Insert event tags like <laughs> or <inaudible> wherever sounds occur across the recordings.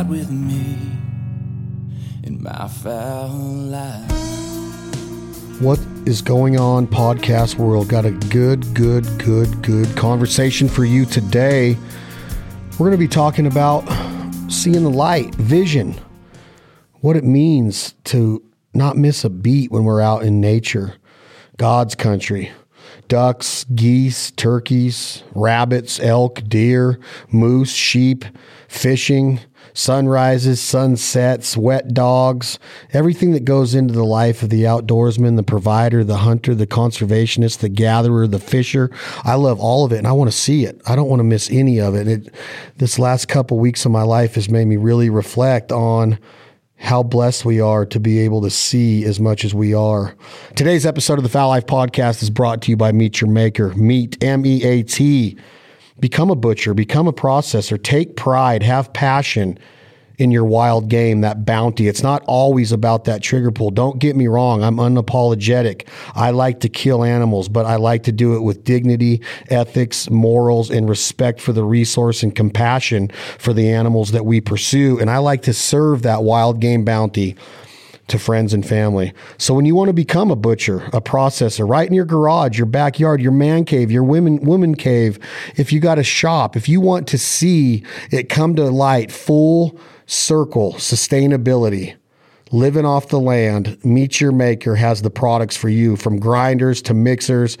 ride with me in my Fowl Life. What is going on, podcast world? Got a good, good, good, good conversation for you today. We're going to be talking about seeing the light, vision, what it means to not miss a beat when we're out in nature, God's country. Ducks, geese, turkeys, rabbits, elk, deer, moose, sheep, fishing, sunrises, sunsets, wet dogs, everything that goes into the life of the outdoorsman, the provider, the hunter, the conservationist, the gatherer, the fisher. I love all of it and I want to see it. I don't want to miss any of it. it this last couple weeks of my life has made me really reflect on how blessed we are to be able to see as much as we are. Today's episode of the Fowl Life podcast is brought to you by Meat Your Maker. Meet M E A T. Become a butcher, become a processor, take pride, have passion in your wild game, that bounty. It's not always about that trigger pull. Don't get me wrong. I'm unapologetic. I like to kill animals, but I like to do it with dignity, ethics, morals, and respect for the resource and compassion for the animals that we pursue. And I like to serve that wild game bounty to friends and family. So when you want to become a butcher, a processor, right in your garage, your backyard, your man cave, your women women cave, if you got a shop, if you want to see it come to light full circle sustainability living off the land Meet your maker has the products for you from grinders to mixers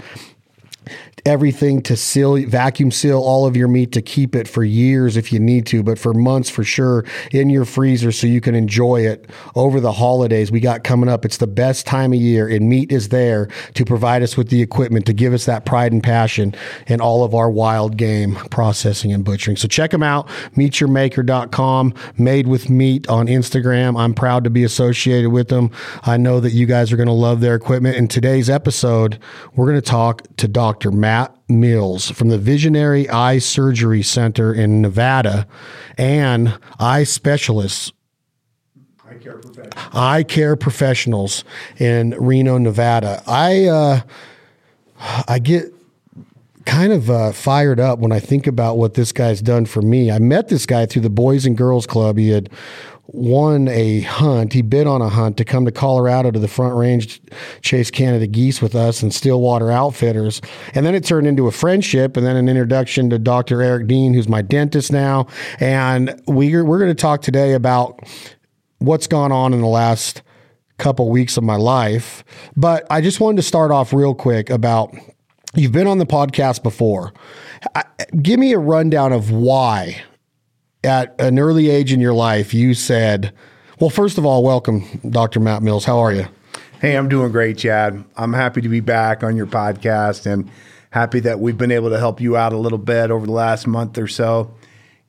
everything to seal, vacuum seal all of your meat to keep it for years if you need to, but for months for sure in your freezer so you can enjoy it over the holidays we got coming up. It's the best time of year, and meat is there to provide us with the equipment to give us that pride and passion in all of our wild game processing and butchering. So check them out, meatyourmaker.com, made with meat on Instagram. I'm proud to be associated with them. I know that you guys are going to love their equipment. In today's episode, we're going to talk to Dr. Matt. Matt Mills from the Visionary Eye Surgery Center in Nevada and eye specialists. Eye care professionals. Eye care professionals in Reno, Nevada. I uh, I get kind of uh, fired up when I think about what this guy's done for me. I met this guy through the Boys and Girls Club. He had won a hunt. He bid on a hunt to come to Colorado to the Front Range, chase Canada geese with us and Stillwater Outfitters. And then it turned into a friendship and then an introduction to Dr. Eric Dean, who's my dentist now. And we're, we're going to talk today about what's gone on in the last couple weeks of my life. But I just wanted to start off real quick about you've been on the podcast before. Give me a rundown of why at an early age in your life, you said, well, first of all, welcome, Dr. Matt Mills. How are you? Hey, I'm doing great, Chad. I'm happy to be back on your podcast and happy that we've been able to help you out a little bit over the last month or so.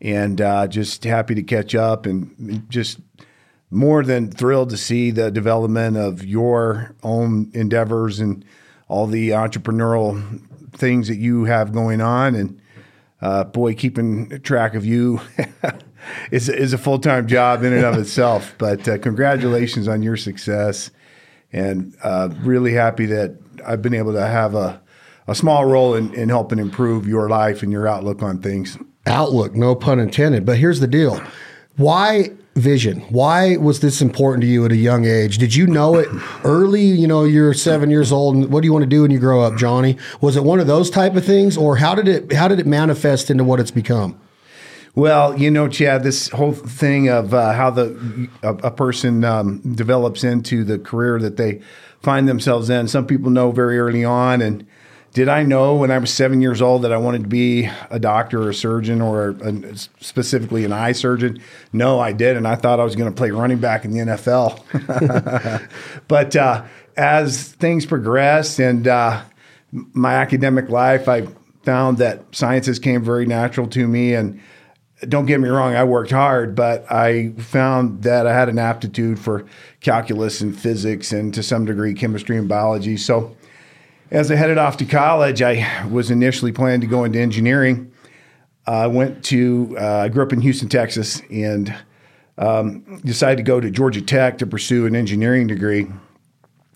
And uh, just happy to catch up and just more than thrilled to see the development of your own endeavors and all the entrepreneurial things that you have going on. And uh, boy, keeping track of you <laughs> is is a full time job in and of itself. <laughs> But uh, congratulations on your success, and uh, really happy that I've been able to have a a small role in, in helping improve your life and your outlook on things. Outlook, no pun intended. But here's the deal: why vision? Why was this important to you at a young age? Did you know it early? You know, you're seven years old, and what do you want to do when you grow up, Johnny? Was it one of those type of things, or how did it how did it manifest into what it's become? Well, you know, Chad, this whole thing of uh, how the a, a person um, develops into the career that they find themselves in. Some people know very early on, and did I know when I was seven years old that I wanted to be a doctor or a surgeon or a, specifically an eye surgeon? No, I did. And I thought I was going to play running back in the NFL. <laughs> but uh, as things progressed and uh, my academic life, I found that sciences came very natural to me. And don't get me wrong, I worked hard, but I found that I had an aptitude for calculus and physics and to some degree chemistry and biology. So as I headed off to college, I was initially planning to go into engineering. I went to, uh, I grew up in Houston, Texas, and um, decided to go to Georgia Tech to pursue an engineering degree.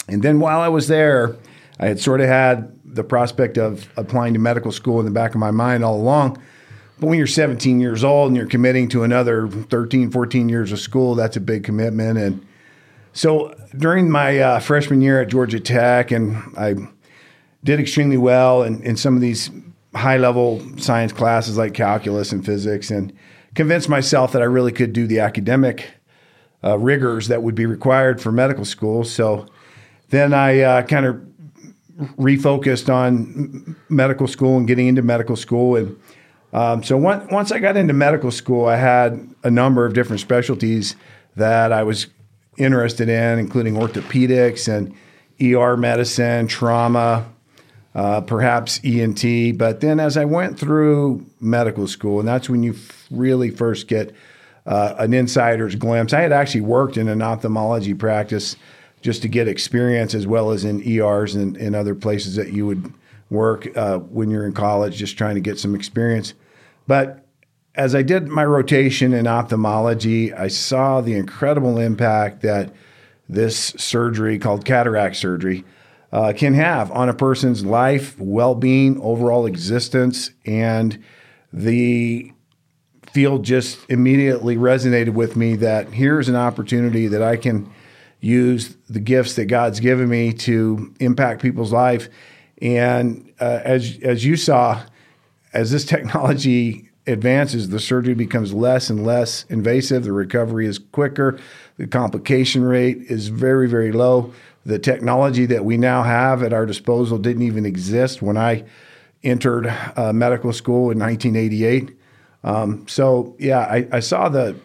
And then while I was there, I had sort of had the prospect of applying to medical school in the back of my mind all along. But when you're 17 years old and you're committing to another 13, 14 years of school, that's a big commitment. And so during my uh, freshman year at Georgia Tech, and I did extremely well in, in some of these high level science classes like calculus and physics, and convinced myself that I really could do the academic uh, rigors that would be required for medical school. So then I uh, kind of refocused on medical school and getting into medical school. And um, so once, once I got into medical school, I had a number of different specialties that I was interested in, including orthopedics and ER medicine, trauma, uh, perhaps ENT. But then as I went through medical school, and that's when you f- really first get uh, an insider's glimpse. I had actually worked in an ophthalmology practice just to get experience as well as in ERs and, and other places that you would work uh, when you're in college, just trying to get some experience. But as I did my rotation in ophthalmology, I saw the incredible impact that this surgery called cataract surgery uh, can have on a person's life, well being, overall existence, and the field just immediately resonated with me that here's an opportunity that I can use the gifts that God's given me to impact people's life. And uh, as as you saw, as this technology advances, the surgery becomes less and less invasive. The recovery is quicker. The complication rate is very very low the technology that we now have at our disposal didn't even exist when I entered uh, medical school in 1988. Um, so, yeah, I, I, saw the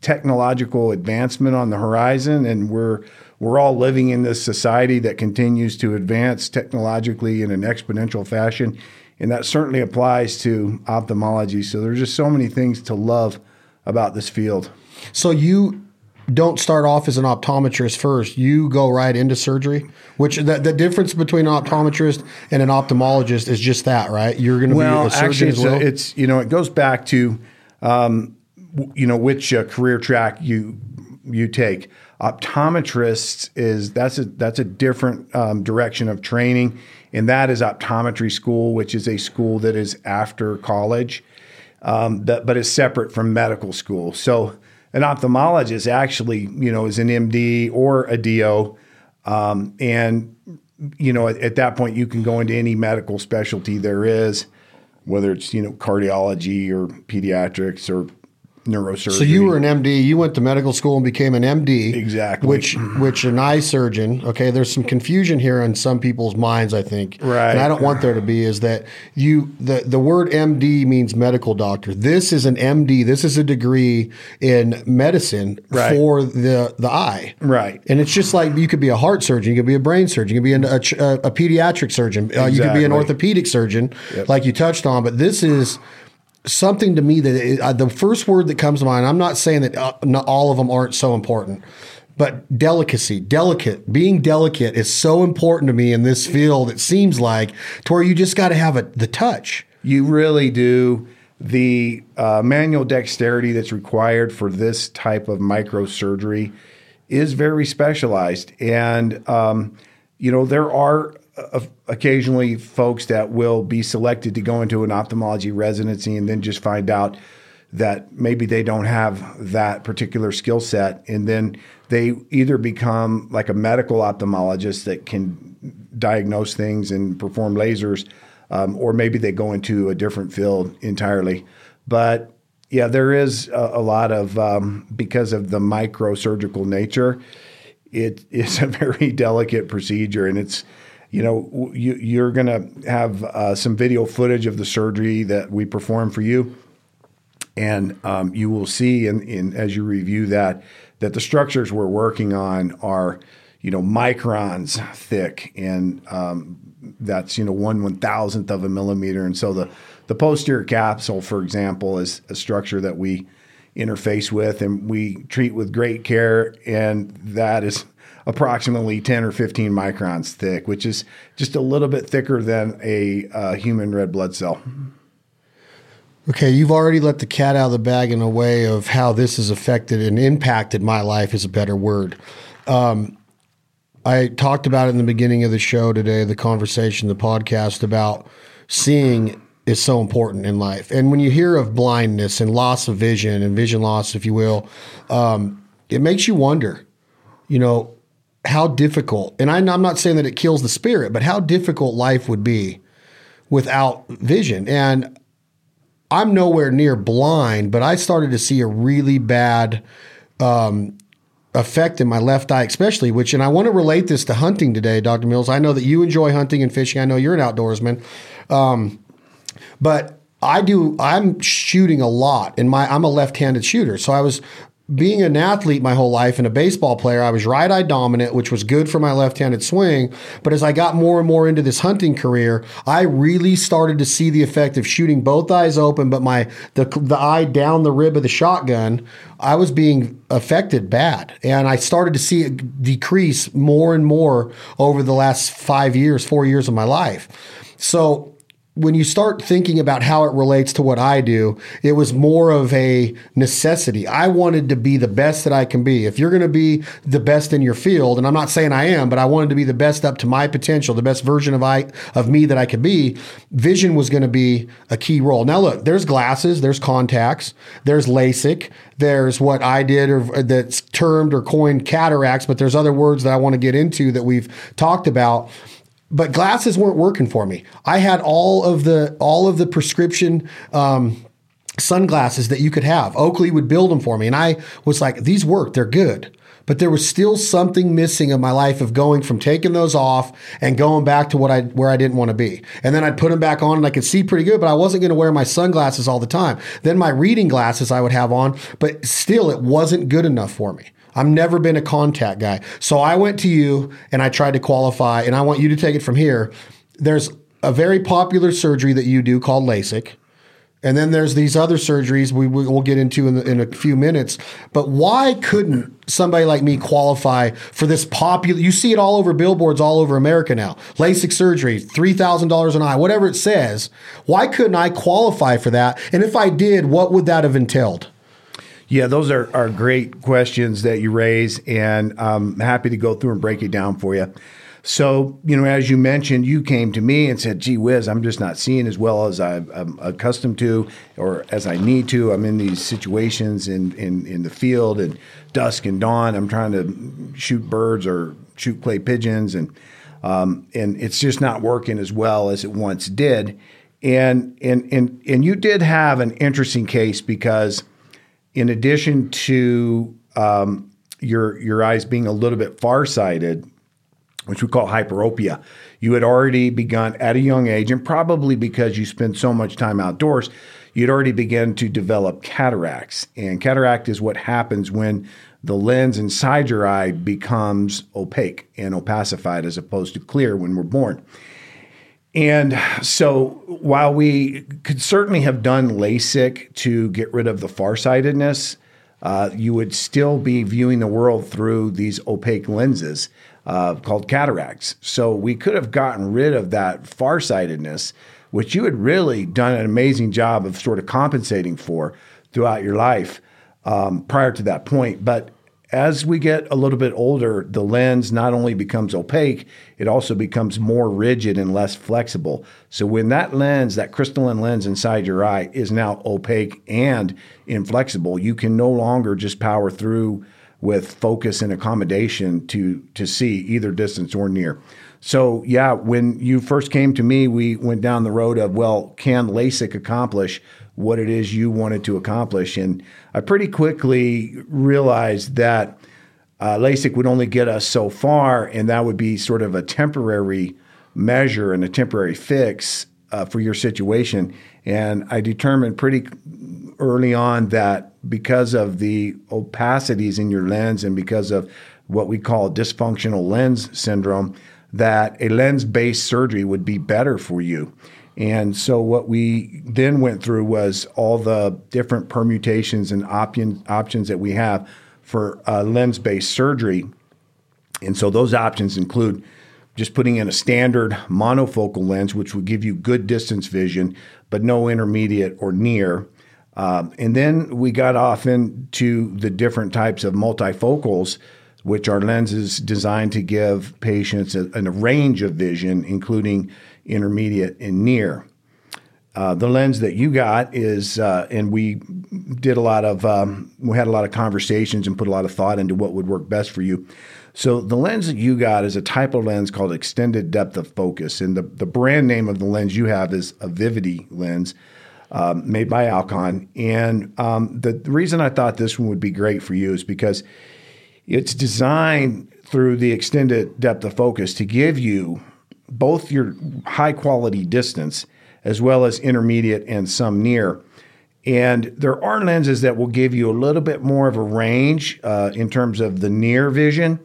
technological advancement on the horizon, and we're we're all living in this society that continues to advance technologically in an exponential fashion, and that certainly applies to ophthalmology. So, there's just so many things to love about this field. So you don't start off as an optometrist first. You go right into surgery, which the, the difference between an optometrist and an ophthalmologist is just that, right? You're going to well, be a surgeon actually, as well. A, it's you know it goes back to um, you know which uh, career track you you take. Optometrists is that's a that's a different um, direction of training, and that is optometry school, which is a school that is after college, um, that, but is separate from medical school. So an ophthalmologist actually, you know, is an MD or a DO, um, and you know, at, at, that point, you can go into any medical specialty there is, whether it's you know cardiology or pediatrics or neurosurgery. So you were an MD. You went to medical school and became an MD. Exactly. Which which an eye surgeon. Okay, there's some confusion here in some people's minds. I think. Right. And I don't want there to be. Is that you the the word MD means medical doctor. This is an MD. This is a degree in medicine right. for the the eye. Right. And it's just like you could be a heart surgeon. You could be a brain surgeon. You could be an, a, a, pediatric surgeon. Uh, you could be an orthopedic surgeon, yep. like you touched on. But this is something to me that it, uh, the first word that comes to mind. I'm not saying that uh, not all of them aren't so important, but delicacy, delicate, being delicate is so important to me in this field. It seems like to where you just got to have a, the touch. You really do. The uh, manual dexterity that's required for this type of microsurgery is very specialized, and um, you know there are occasionally folks that will be selected to go into an ophthalmology residency and then just find out that maybe they don't have that particular skill set. And then they either become like a medical ophthalmologist that can diagnose things and perform lasers um, or maybe they go into a different field entirely. But yeah there is a, a lot of um, because of the microsurgical nature it is a very <laughs> delicate procedure and it's you know, you, you're going to have uh, some video footage of the surgery that we perform for you. And um, you will see, in, in, as you review that, that the structures we're working on are, you know, microns thick, and um, that's you know one one thousandth of a millimeter. And so the the posterior capsule, for example, is a structure that we interface with and we treat with great care, and that is approximately 10 or 15 microns thick, which is just a little bit thicker than a uh, human red blood cell. Okay, you've already let the cat out of the bag in a way of how this has affected and impacted my life, is a better word. Um, I talked about it in the beginning of the show today, the conversation, the podcast about seeing is so important in life. And when you hear of blindness and loss of vision and vision loss, if you will, um, it makes you wonder, you know, how difficult, and I'm not saying that it kills the spirit, but how difficult life would be without vision. And I'm nowhere near blind, but I started to see a really bad um, effect in my left eye, especially, which, and I want to relate this to hunting today, Dr. Mills. I know that you enjoy hunting and fishing. I know you're an outdoorsman. Um, but I do, I'm shooting a lot and my, I'm a left handed shooter. So I was being an athlete my whole life and a baseball player, I was right eye dominant, which was good for my left handed swing. But as I got more and more into this hunting career, I really started to see the effect of shooting both eyes open, but my the, the eye down the rib of the shotgun. I was being affected bad. And I started to see it decrease more and more over the last five years, four years of my life. So when you start thinking about how it relates to what I do, it was more of a necessity. I wanted to be the best that I can be. If you're going to be the best in your field, and I'm not saying I am, but I wanted to be the best up to my potential, the best version of I of me that I could be, vision was going to be a key role. Now look, there's glasses, there's contacts, there's LASIK, there's what I did or that's termed or coined cataracts, but there's other words that I want to get into that we've talked about but glasses weren't working for me. I had all of the all of the prescription um, sunglasses that you could have. Oakley would build them for me, and I was like, these work. They're good. But there was still something missing in my life of going from taking those off and going back to what I where I didn't want to be. And then I'd put them back on and I could see pretty good, but I wasn't going to wear my sunglasses all the time. Then my reading glasses I would have on, but still it wasn't good enough for me. I've never been a contact guy. So I went to you and I tried to qualify, and I want you to take it from here. There's a very popular surgery that you do called LASIK. And then there's these other surgeries we will get into in, in, a few minutes. But why couldn't somebody like me qualify for this popular? You see it all over billboards all over America now. LASIK surgery, three thousand dollars an eye, whatever it says. Why couldn't I qualify for that? And if I did, what would that have entailed? Yeah, those are, are great questions that you raise, and I'm happy to go through and break it down for you. So, you know, as you mentioned, you came to me and said, gee whiz, I'm just not seeing as well as I, am accustomed to or as I need to. I'm in these situations in, in, in the field and dusk and dawn. I'm trying to shoot birds or shoot clay pigeons, and, um, and it's just not working as well as it once did. And, and, and, and you did have an interesting case because – in addition to um, your your eyes being a little bit farsighted, which we call hyperopia, you had already begun at a young age, and probably because you spend so much time outdoors, you'd already begun to develop cataracts. And cataract is what happens when the lens inside your eye becomes opaque and opacified as opposed to clear when we're born. And so while we could certainly have done LASIK to get rid of the farsightedness, uh, you would still be viewing the world through these opaque lenses uh, called cataracts. So we could have gotten rid of that farsightedness, which you had really done an amazing job of sort of compensating for throughout your life um, prior to that point. But as we get a little bit older, the lens not only becomes opaque, it also becomes more rigid and less flexible. So when that lens, that crystalline lens inside your eye is now opaque and inflexible, you can no longer just power through with focus and accommodation to to see either distance or near. So yeah, when you first came to me, we went down the road of well, can LASIK accomplish what it is you wanted to accomplish. And I pretty quickly realized that uh, LASIK would only get us so far, and that would be sort of a temporary measure and a temporary fix uh, for your situation. And I determined pretty early on that because of the opacities in your lens and because of what we call dysfunctional lens syndrome, that a lens based surgery would be better for you. And so what we then went through was all the different permutations and option, options that we have for uh, lens based surgery. And so those options include just putting in a standard monofocal lens, which would give you good distance vision, but no intermediate or near. Um, and then we got off into the different types of multifocals, which are lenses designed to give patients a, a range of vision, including intermediate, and near. Uh, the lens that you got is, uh, and we did a lot of, um, we had a lot of conversations and put a lot of thought into what would work best for you. So the lens that you got is a type of lens called extended depth of focus, and the the brand name of the lens you have is a Vivity lens, um, made by Alcon. And um, the, the reason I thought this one would be great for you is because it's designed through the extended depth of focus to give you both your high quality distance as well as intermediate and some near. And there are lenses that will give you a little bit more of a range uh, in terms of the near vision,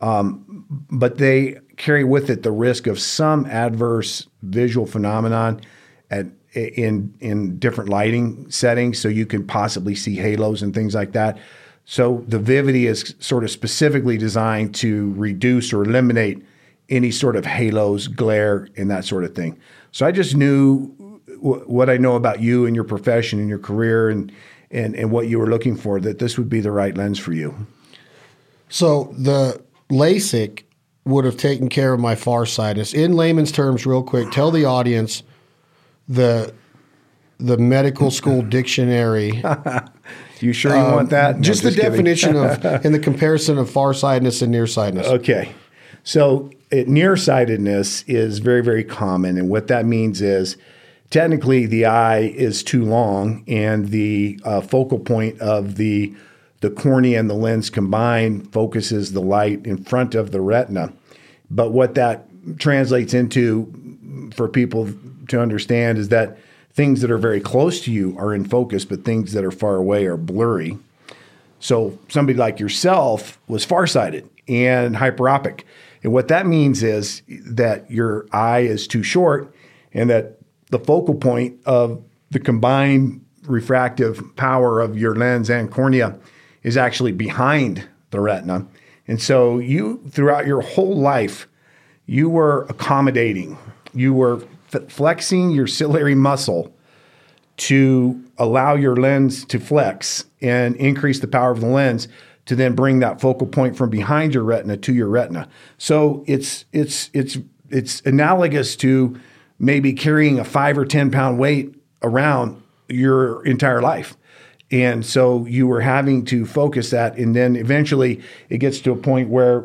um, but they carry with it the risk of some adverse visual phenomenon at in in different lighting settings. So you can possibly see halos and things like that. So the Vivity is sort of specifically designed to reduce or eliminate any sort of halos, glare, and that sort of thing. So I just knew w- what I know about you and your profession and your career and, and, and what you were looking for, that this would be the right lens for you. So the LASIK would have taken care of my farsightedness. In layman's terms, real quick, tell the audience the the medical school <laughs> dictionary. You sure you um, want that? No, just, just, the kidding. definition of <laughs> and the comparison of farsightedness and nearsightedness. Okay. So it, nearsightedness is very, very common. And what that means is technically the eye is too long and the uh, focal point of the, the cornea and the lens combined focuses the light in front of the retina. But what that translates into for people to understand is that things that are very close to you are in focus, but things that are far away are blurry. So somebody like yourself was farsighted and hyperopic. And what that means is that your eye is too short and that the focal point of the combined refractive power of your lens and cornea is actually behind the retina. And so you, throughout your whole life, you were accommodating, you were f- flexing your ciliary muscle to allow your lens to flex and increase the power of the lens to then bring that focal point from behind your retina to your retina. So it's it's it's it's analogous to maybe carrying a five or ten pound weight around your entire life. And so you were having to focus that, and then eventually it gets to a point where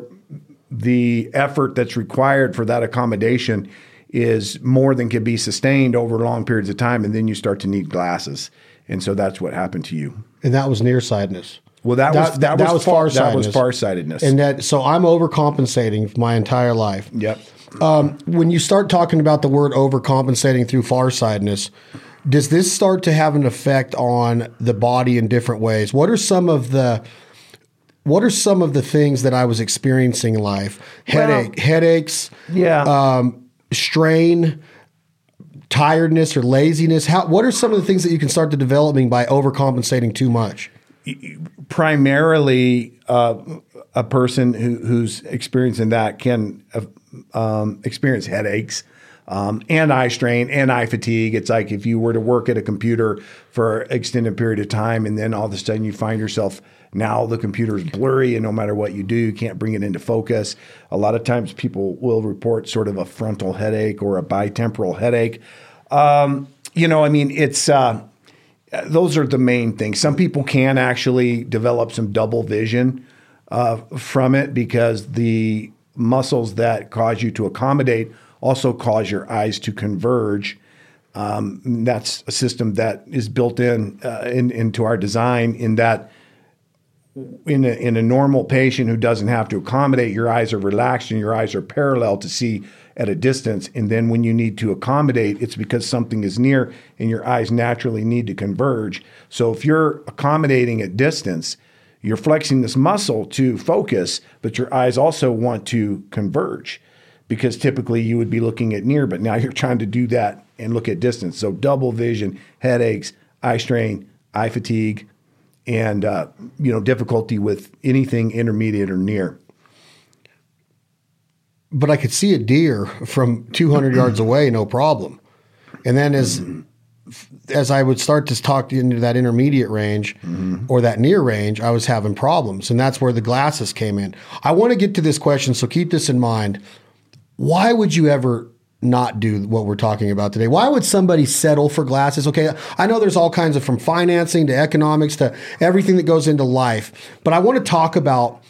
the effort that's required for that accommodation is more than can be sustained over long periods of time, and then you start to need glasses. And so that's what happened to you. And that was nearsightedness. Well, that, that was that, that was, far, that was farsightedness, and that so I'm overcompensating my entire life. Yep. Um, when you start talking about the word overcompensating through farsightedness, does this start to have an effect on the body in different ways? What are some of the what are some of the things that I was experiencing in life? Headache, well, headaches, yeah, um, strain, tiredness, or laziness. How? What are some of the things that you can start to developing by overcompensating too much? Primarily uh, a person who, who's experiencing that can uh, um, experience headaches um, and eye strain and eye fatigue. It's like if you were to work at a computer for an extended period of time and then all of a sudden you find yourself now the computer is blurry and no matter what you do, you can't bring it into focus. A lot of times people will report sort of a frontal headache or a bitemporal headache. Um, you know, I mean, it's. Uh, those are the main things. Some people can actually develop some double vision uh, from it because the muscles that cause you to accommodate also cause your eyes to converge. Um, that's a system that is built in, uh, in, into our design. In that, in a, in a normal patient who doesn't have to accommodate, your eyes are relaxed and your eyes are parallel to see at a distance. And then when you need to accommodate, it's because something is near and your eyes naturally need to converge. So if you're accommodating at distance, you're flexing this muscle to focus, but your eyes also want to converge because typically you would be looking at near, but now you're trying to do that and look at distance. So double vision, headaches, eye strain, eye fatigue, and uh, you know difficulty with anything intermediate or near but I could see a deer from 200 yards <clears throat> away, no problem. And then as mm-hmm. as I would start to talk into that intermediate range mm-hmm. or that near range, I was having problems, and that's where the glasses came in. I want to get to this question, so keep this in mind. Why would you ever not do what we're talking about today? Why would somebody settle for glasses? Okay, I know there's all kinds of from financing to economics to everything that goes into life, but I want to talk about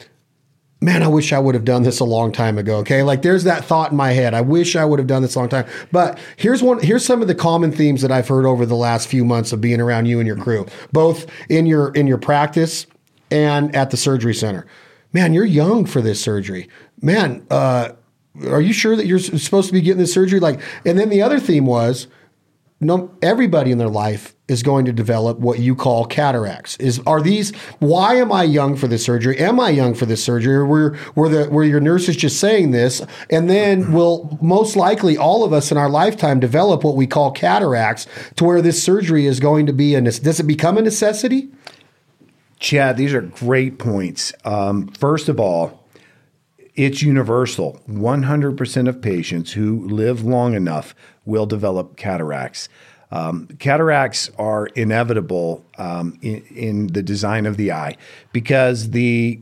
man, I wish I would have done this a long time ago. Okay. Like there's that thought in my head. I wish I would have done this a long time. But here's one, here's some of the common themes that I've heard over the last few months of being around you and your crew, both in your, in your practice and at the surgery center. Man, you're young for this surgery. Man, uh, are you sure that you're supposed to be getting this surgery? Like, and then the other theme was, no, everybody in their life is going to develop what you call cataracts. Is are these? Why am I young for this surgery? Am I young for this surgery? Or were were the were your nurses just saying this? And then will most likely all of us in our lifetime develop what we call cataracts, to where this surgery is going to be a does it become a necessity? Chad, these are great points. Um, first of all, it's universal. 100% of patients who live long enough will develop cataracts. Um, cataracts are inevitable um, in, in, the design of the eye because the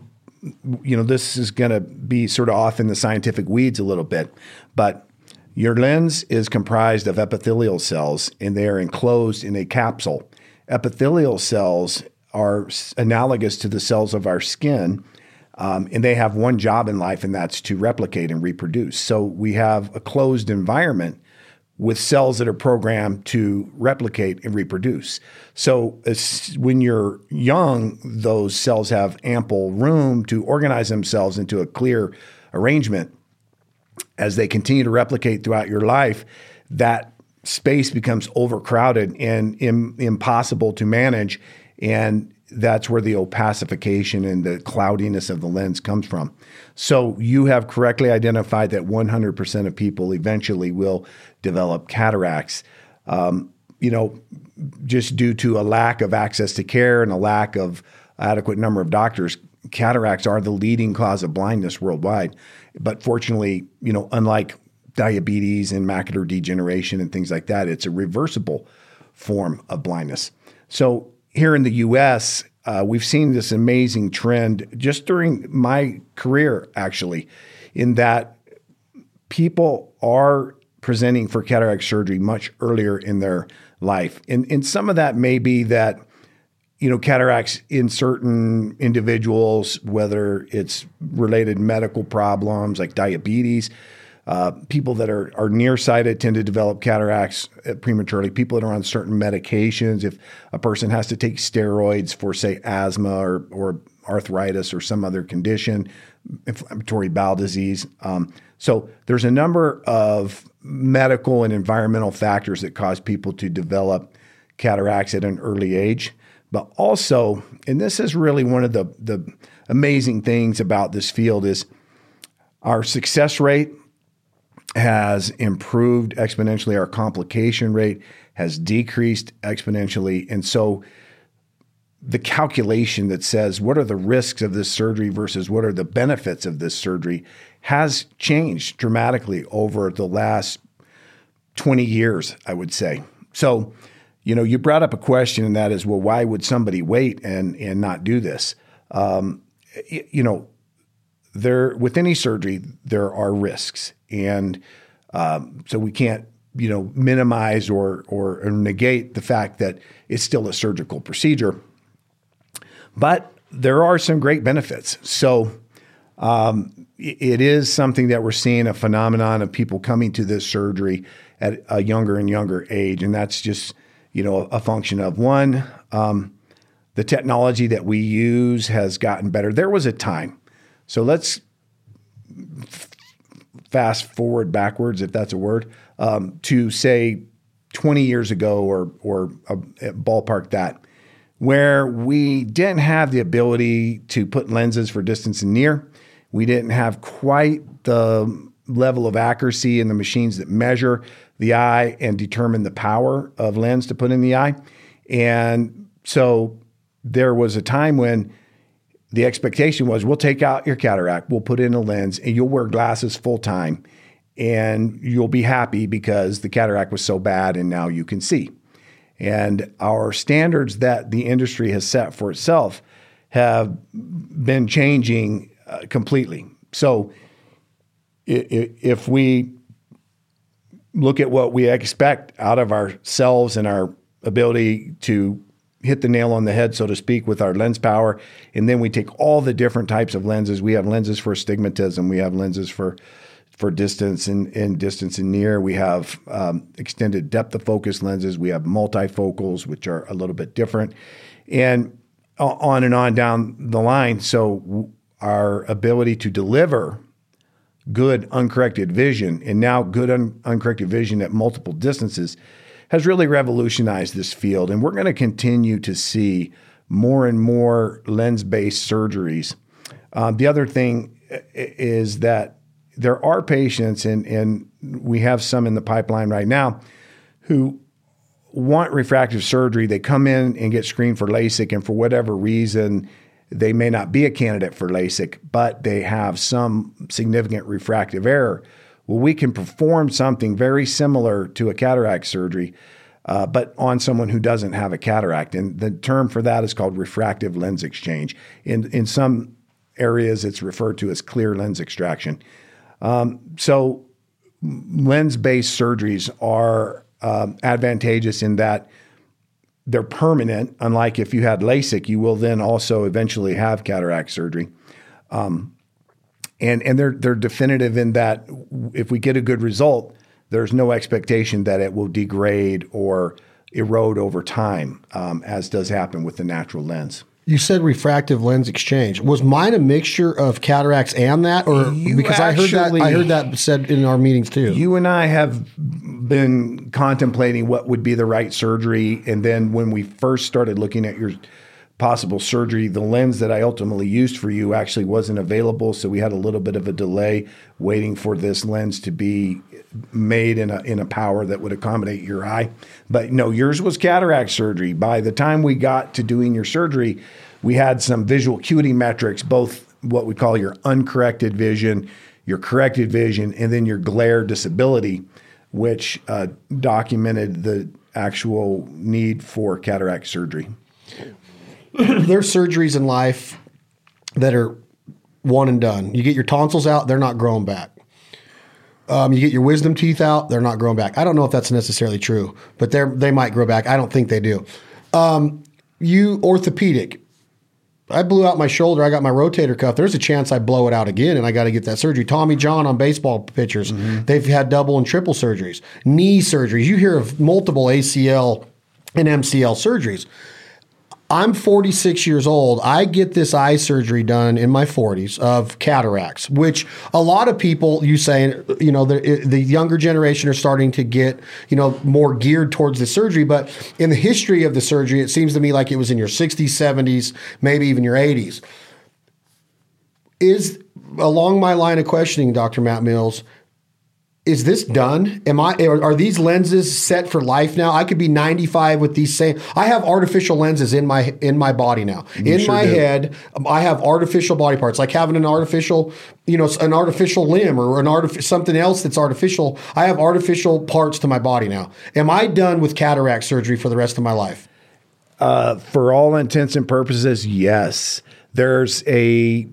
you know this is going to be sort of off in the scientific weeds a little bit, but your lens is comprised of epithelial cells and they are enclosed in a capsule. Epithelial cells are analogous to the cells of our skin. Um, and they have one job in life, and that's to replicate and reproduce. So we have a closed environment with cells that are programmed to replicate and reproduce. So when you're young, those cells have ample room to organize themselves into a clear arrangement. As they continue to replicate throughout your life, that space becomes overcrowded and Im- impossible to manage. And that's where the opacification and the cloudiness of the lens comes from. So you have correctly identified that 100% of people eventually will develop cataracts. Um, you know, just due to a lack of access to care and a lack of adequate number of doctors, cataracts are the leading cause of blindness worldwide. But fortunately, you know, unlike diabetes and macular degeneration and things like that, it's a reversible form of blindness. So here in the US, uh, we've seen this amazing trend just during my career, actually, in that people are presenting for cataract surgery much earlier in their life. And, and some of that may be that, you know, cataracts in certain individuals, whether it's related medical problems like diabetes, uh, people that are, are nearsighted tend to develop cataracts uh, prematurely. People that are on certain medications, if a person has to take steroids for, say, asthma or, or arthritis or some other condition, inflammatory bowel disease. Um, so there's a number of medical and environmental factors that cause people to develop cataracts at an early age. But also, and this is really one of the, the amazing things about this field is our success rate has improved exponentially. Our complication rate has decreased exponentially. And so the calculation that says what are the risks of this surgery versus what are the benefits of this surgery has changed dramatically over the last 20 years, I would say. So, you know, you brought up a question, and that is, well, why would somebody wait and and not do this? Um, you know, there with any surgery there are risks, and um, so we can't you know minimize or, or or negate the fact that it's still a surgical procedure. But there are some great benefits. So um, it is something that we're seeing a phenomenon of people coming to this surgery at a younger and younger age, and that's just you know a function of one. Um, the technology that we use has gotten better. There was a time so let's fast forward backwards, if that's a word, um, to say 20 years ago or, or a, a ballpark that, where we didn't have the ability to put lenses for distance and near. We didn't have quite the level of accuracy in the machines that measure the eye and determine the power of lens to put in the eye. And so there was a time when the expectation was we'll take out your cataract, we'll put in a lens, and you'll wear glasses full time, and you'll be happy because the cataract was so bad and now you can see. And our standards that the industry has set for itself have been changing uh, completely. So if we look at what we expect out of ourselves and our ability to hit the nail on the head, so to speak, with our lens power. And then we take all the different types of lenses. We have lenses for astigmatism. We have lenses for for distance and, and distance and near. We have um, extended depth of focus lenses. We have multifocals, which are a little bit different, and on and on down the line. So our ability to deliver good uncorrected vision and now good un- uncorrected vision at multiple distances has really revolutionized this field. And we're going to continue to see more and more lens based surgeries. Um, the other thing is that there are patients, and, and we have some in the pipeline right now, who want refractive surgery. They come in and get screened for LASIK, and for whatever reason, they may not be a candidate for LASIK, but they have some significant refractive error. Well, we can perform something very similar to a cataract surgery, uh, but on someone who doesn't have a cataract. And the term for that is called refractive lens exchange. In, in some areas, it's referred to as clear lens extraction. Um, so, lens based surgeries are um, advantageous in that they're permanent. Unlike if you had LASIK, you will then also eventually have cataract surgery. Um, and and they're they're definitive in that if we get a good result, there's no expectation that it will degrade or erode over time, um, as does happen with the natural lens. You said refractive lens exchange. Was mine a mixture of cataracts and that, or You because I heard that I heard that said in our meetings too. You and I have been contemplating what would be the right surgery, and then when we first started looking at your possible surgery, the lens that I ultimately used for you actually wasn't available, so we had a little bit of a delay waiting for this lens to be made in a in a power that would accommodate your eye. But no, yours was cataract surgery. By the time we got to doing your surgery, we had some visual acuity metrics, both what we call your uncorrected vision, your corrected vision, and then your glare disability, which uh, documented the actual need for cataract surgery. There's surgeries in life that are one and done. You get your tonsils out, they're not growing back. Um, you get your wisdom teeth out, they're not growing back. I don't know if that's necessarily true, but they they might grow back. I don't think they do. Um, you orthopedic. I blew out my shoulder. I got my rotator cuff. There's a chance I blow it out again, and I got to get that surgery. Tommy John on baseball pitchers, mm-hmm. they've had double and triple surgeries. Knee surgeries. You hear of multiple ACL and MCL surgeries. I'm 46 years old. I get this eye surgery done in my 40s of cataracts, which a lot of people, you say, you know, the, the younger generation are starting to get, you know, more geared towards the surgery. But in the history of the surgery, it seems to me like it was in your 60s, 70s, maybe even your 80s. Is along my line of questioning, Dr. Matt Mills, is this done? Am I are, these lenses set for life now? I could be 95 with these same. I have artificial lenses in my in my body now. You in sure my do. head, I have artificial body parts, like having an artificial, you know, an artificial limb or an artif- something else that's artificial. I have artificial parts to my body now. Am I done with cataract surgery for the rest of my life? Uh, for all intents and purposes, yes. There's a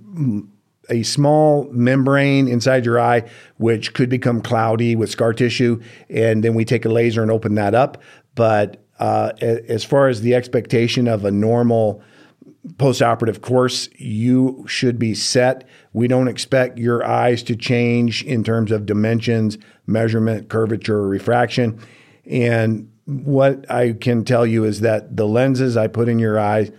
a small membrane inside your eye, which could become cloudy with scar tissue. And then we take a laser and open that up. But uh, as far as the expectation of a normal postoperative course, you should be set. We don't expect your eyes to change in terms of dimensions, measurement, curvature, or refraction. And what I can tell you is that the lenses I put in your eyes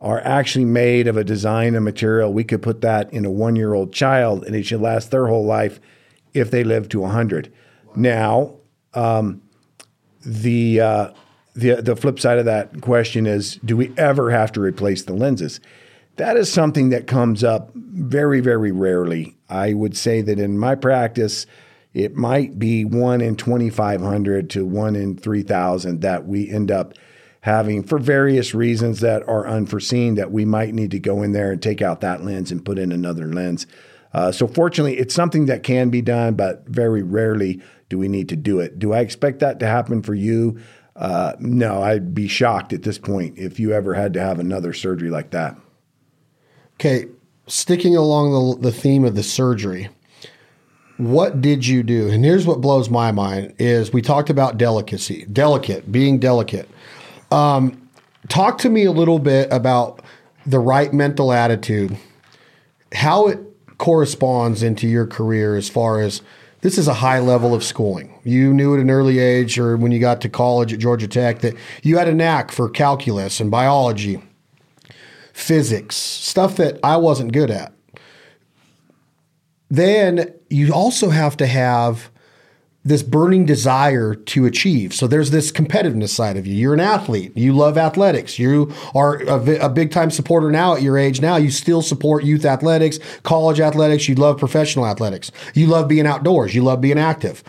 are actually made of a design and material. We could put that in a one year old child and it should last their whole life if they live to 100. Now, um, the, uh, the, the flip side of that question is do we ever have to replace the lenses? That is something that comes up very, very rarely. I would say that in my practice, it might be one in 2,500 to one in 3,000 that we end up having for various reasons that are unforeseen that we might need to go in there and take out that lens and put in another lens. Uh, so fortunately, it's something that can be done, but very rarely do we need to do it. Do I expect that to happen for you? Uh, no, I'd be shocked at this point if you ever had to have another surgery like that. Okay, sticking along the, the theme of the surgery, what did you do? And here's what blows my mind is we talked about delicacy, delicate, being delicate. Um, talk to me a little bit about the right mental attitude, how it corresponds into your career as far as this is a high level of schooling. You knew at an early age or when you got to college at Georgia Tech that you had a knack for calculus and biology, physics, stuff that I wasn't good at. Then you also have to have this burning desire to achieve. So there's this competitiveness side of you. You're an athlete. You love athletics. You are a, a, big time supporter now at your age now. You still support youth athletics, college athletics. You love professional athletics. You love being outdoors. You love being active.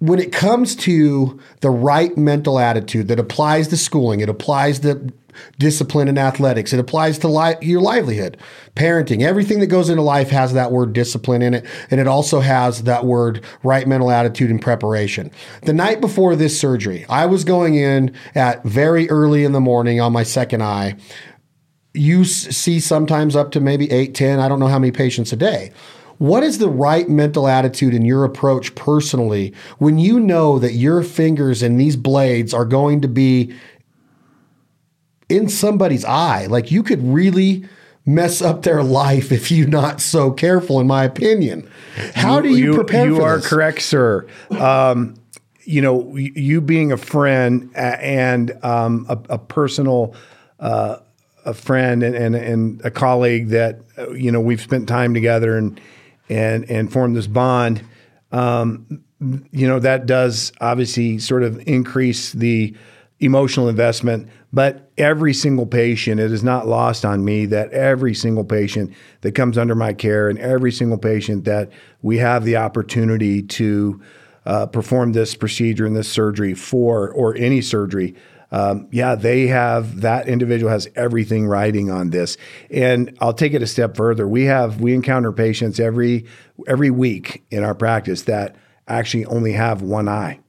When it comes to the right mental attitude that applies to schooling, it applies to discipline in athletics. It applies to li- your livelihood, parenting. Everything that goes into life has that word discipline in it. And it also has that word right mental attitude and preparation. The night before this surgery, I was going in at very early in the morning on my second eye. You see sometimes up to maybe eight, 10, I don't know how many patients a day. What is the right mental attitude in your approach personally when you know that your fingers and these blades are going to be in somebody's eye. Like you could really mess up their life if you're not so careful, in my opinion. How do you, you prepare you for are correct, sir. Um, you know, you being a friend and um, a, a, personal uh, a friend and, and, and a colleague that uh, you know we've spent time together and and and formed this bond. Um, you know that does obviously sort of increase the emotional investment but every single patient, it is not lost on me that every single patient that comes under my care and every single patient that we have the opportunity to uh, perform this procedure and this surgery for, or any surgery, um, yeah, they have that individual has everything riding on this. And I'll take it a step further. We have we encounter patients every every week in our practice that actually only have one eye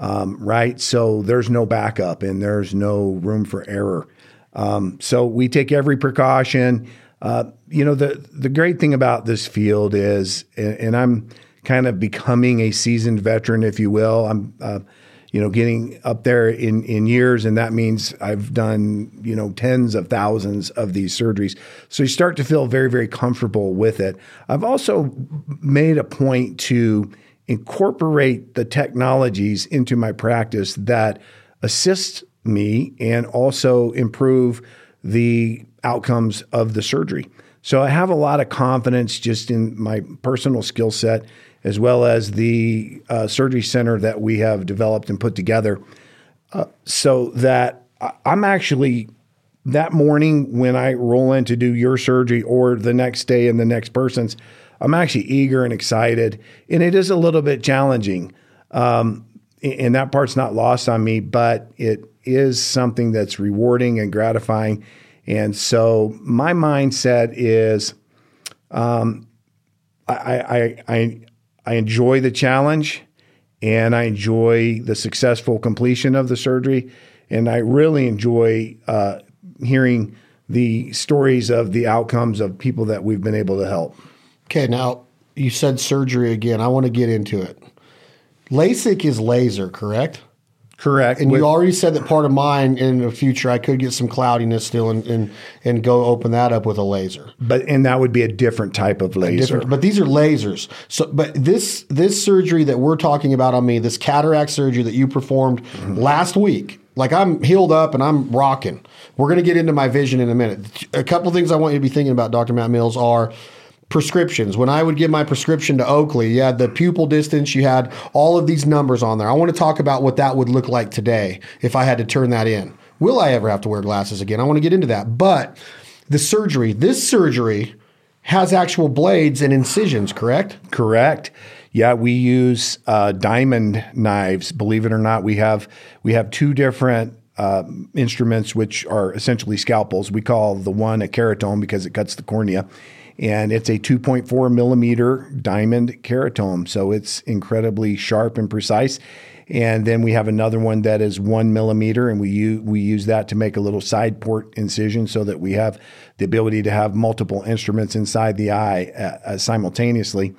um, right? So there's no backup and there's no room for error. Um, so we take every precaution. Uh, you know, the the great thing about this field is, and, and, I'm kind of becoming a seasoned veteran, if you will. I'm, uh, you know, getting up there in in years, and that means I've done you know tens of thousands of these surgeries. So you start to feel very very comfortable with it. I've also made a point to incorporate the technologies into my practice that assist me and also improve the outcomes of the surgery. So I have a lot of confidence just in my personal skill set as well as the uh, surgery center that we have developed and put together uh, so that I'm actually that morning when I roll in to do your surgery or the next day in the next person's I'm actually eager and excited, and it is a little bit challenging. Um, and that part's not lost on me, but it is something that's rewarding and gratifying. And so my mindset is, um, I, I, I, I enjoy the challenge, and I enjoy the successful completion of the surgery, and I really enjoy uh, hearing the stories of the outcomes of people that we've been able to help. Okay, now you said surgery again. I want to get into it. LASIK is laser, correct? Correct. And With, you already said that part of mine in the future, I could get some cloudiness still and, and, and go open that up with a laser. But and that would be a different type of laser. But these are lasers. So, but this this surgery that we're talking about on me, this cataract surgery that you performed mm-hmm. last week, like I'm healed up and I'm rocking. We're going to get into my vision in a minute. A couple things I want you to be thinking about, Dr. Matt Mills, are prescriptions. When I would give my prescription to Oakley, you had the pupil distance, you had all of these numbers on there. I want to talk about what that would look like today if I had to turn that in. Will I ever have to wear glasses again? I want to get into that. But the surgery, this surgery has actual blades and incisions, correct? Correct. Yeah, we use uh, diamond knives. Believe it or not, we have we have two different uh, instruments which are essentially scalpels. We call the one a keratome because it cuts the cornea, and it's a 2.4 millimeter diamond keratome. So it's incredibly sharp and precise. And then we have another one that is one millimeter, and we use, we use that to make a little side port incision so that we have the ability to have multiple instruments inside the eye uh, uh, simultaneously.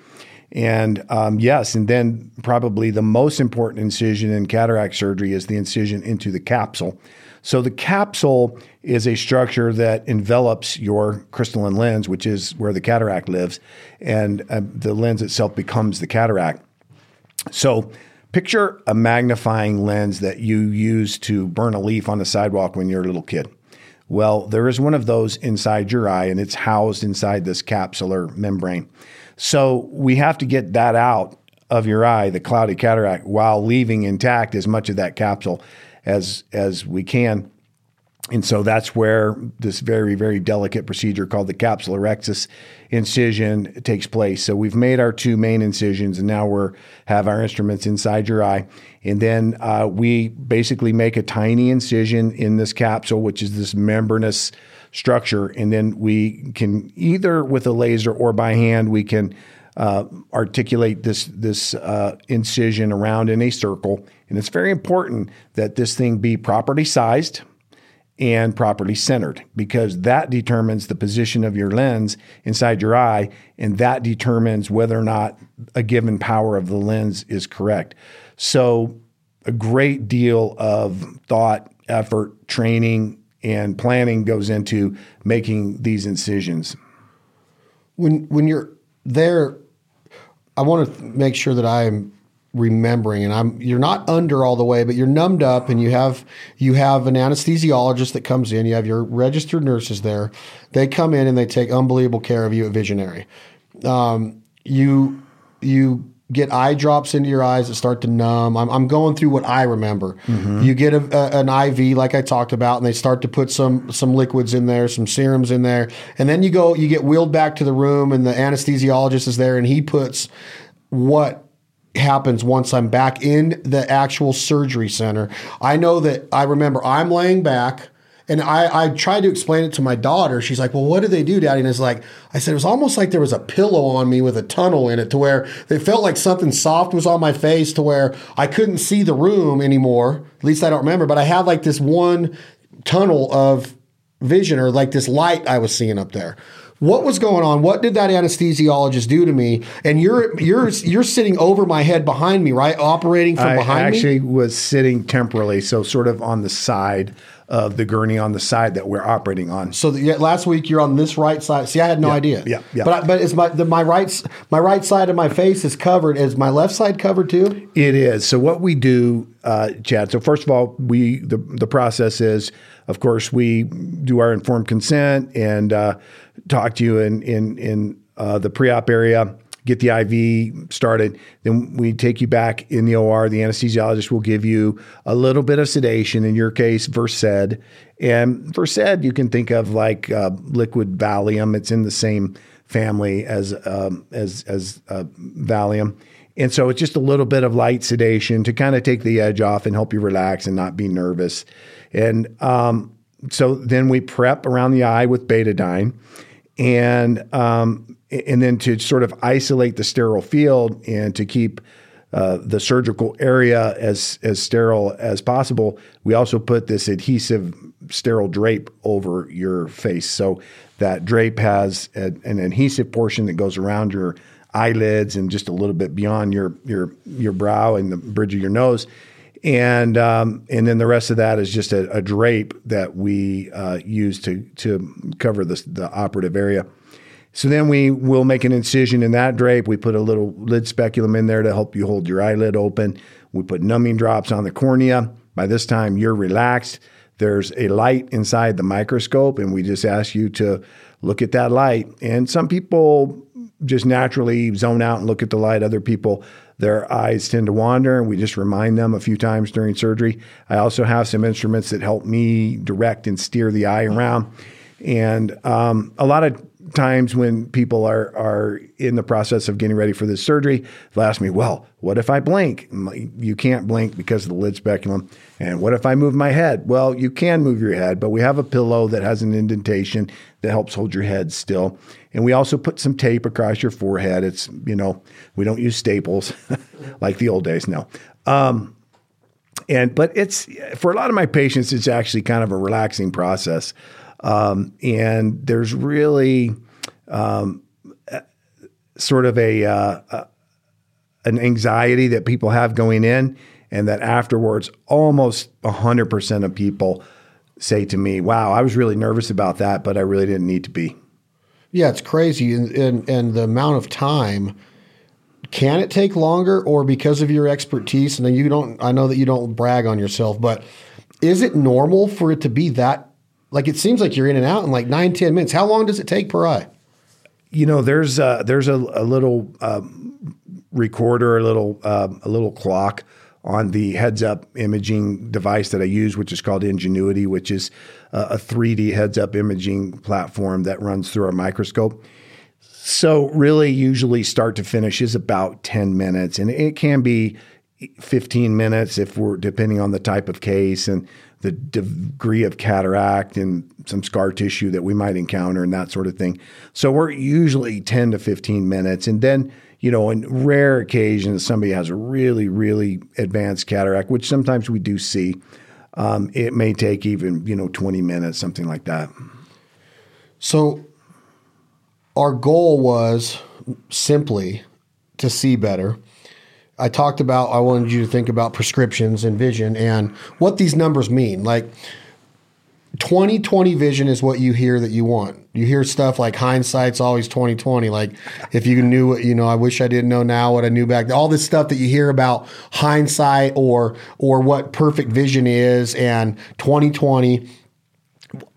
And um, yes, and then probably the most important incision in cataract surgery is the incision into the capsule. So the capsule is a structure that envelops your crystalline lens, which is where the cataract lives, and uh, the lens itself becomes the cataract. So picture a magnifying lens that you use to burn a leaf on the sidewalk when you're a little kid. Well, there is one of those inside your eye, and it's housed inside this capsular membrane. So we have to get that out of your eye, the cloudy cataract, while leaving intact as much of that capsule as as we can. And so that's where this very, very delicate procedure called the capsulorhexis incision takes place. So we've made our two main incisions, and now we're have our instruments inside your eye, and then uh, we basically make a tiny incision in this capsule, which is this membranous structure, and then we can either with a laser or by hand we can uh, articulate this this uh, incision around in a circle, and it's very important that this thing be properly sized and properly centered because that determines the position of your lens inside your eye, and that determines whether or not a given power of the lens is correct. So, a great deal of thought, effort, training, and planning goes into making these incisions. When when you're there, I want to make sure that I'm remembering and I'm you're not under all the way but you're numbed up and you have you have an anesthesiologist that comes in you have your registered nurses there. They come in and they take unbelievable care of you at visionary. Um, you you get eye drops into your eyes that start to numb I'm, I'm going through what I remember mm-hmm. you get a, a, an IV like I talked about and they start to put some some liquids in there some serums in there and then you go you get wheeled back to the room and the anesthesiologist is there and he puts what happens once I'm back in the actual surgery center. I know that I remember I'm laying back and I, I tried to explain it to my daughter. She's like, Well, what do they do, Daddy? And it's like, I said, it was almost like there was a pillow on me with a tunnel in it to where it felt like something soft was on my face to where I couldn't see the room anymore. At least I don't remember, but I had like this one tunnel of vision or like this light I was seeing up there what was going on? What did that anesthesiologist do to me? And you're you're you're sitting over my head behind me, right? Operating from I behind actually me. Actually, was sitting temporally, so sort of on the side of the gurney on the side that we're operating on. So the, last week you're on this right side. See, I had no yeah, idea. Yeah, yeah. But I, but is my the, my right my right side of my face is covered. Is my left side covered too? It is. So what we do, uh, Chad. So first of all, we the the process is, of course, we do our informed consent and uh, talk to you in in in uh, the pre-op area get the IV started. Then we take you back in the OR. The anesthesiologist will give you a little bit of sedation, in your case, Versed. And Versed, you can think of like uh, liquid Valium. It's in the same family as um, as as uh, Valium. And so it's just a little bit of light sedation to kind of take the edge off and help you relax and not be nervous. And um, so then we prep around the eye with betadine and um, and then to sort of isolate the sterile field and to keep uh, the surgical area as as sterile as possible, we also put this adhesive sterile drape over your face. So that drape has a, an adhesive portion that goes around your eyelids and just a little bit beyond your your your brow and the bridge of your nose. And um, and then the rest of that is just a, a drape that we uh, use to to cover the the operative area. So then we will make an incision in that drape. We put a little lid speculum in there to help you hold your eyelid open. We put numbing drops on the cornea. By this time, you're relaxed. There's a light inside the microscope, and we just ask you to look at that light. And some people just naturally zone out and look at the light. Other people, their eyes tend to wander, and we just remind them a few times during surgery. I also have some instruments that help me direct and steer the eye around. And um, a lot of times when people are are in the process of getting ready for this surgery, they'll ask me, "Well, what if I blink?" You can't blink because of the lid speculum. And what if I move my head? Well, you can move your head, but we have a pillow that has an indentation that helps hold your head still. And we also put some tape across your forehead. It's you know we don't use staples <laughs> like the old days. No. Um, and but it's for a lot of my patients, it's actually kind of a relaxing process. Um, and there's really um, sort of a, uh, an anxiety that people have going in, and that afterwards, almost 100% of people say to me, Wow, I was really nervous about that, but I really didn't need to be. Yeah, it's crazy. And, and, and the amount of time, can it take longer or because of your expertise? And you don't, I know that you don't brag on yourself, but is it normal for it to be that? Like it seems like you're in and out in like nine, ten minutes. How long does it take per eye? You know, there's a, there's a, a little um, recorder, a little uh, a little clock on the heads up imaging device that I use, which is called NGENUITY, which is uh, a 3D heads up imaging platform that runs through our microscope. So, really, usually start to finish is about 10 minutes, and it can be 15 minutes if we're depending on the type of case and the degree of cataract and some scar tissue that we might encounter and that sort of thing. So, we're usually 10 to 15 minutes, and then you know, in rare occasions, somebody has a really, really advanced cataract, which sometimes we do see. Um, it may take even, you know, 20 minutes, something like that. So, our goal was simply to see better. I talked about, I wanted you to think about prescriptions and vision and what these numbers mean. Like, 2020 vision is what you hear that you want. You hear stuff like hindsight's always 2020. Like if you knew what, you know, I wish I didn't know now what I knew back. All this stuff that you hear about hindsight or or what perfect vision is and 2020.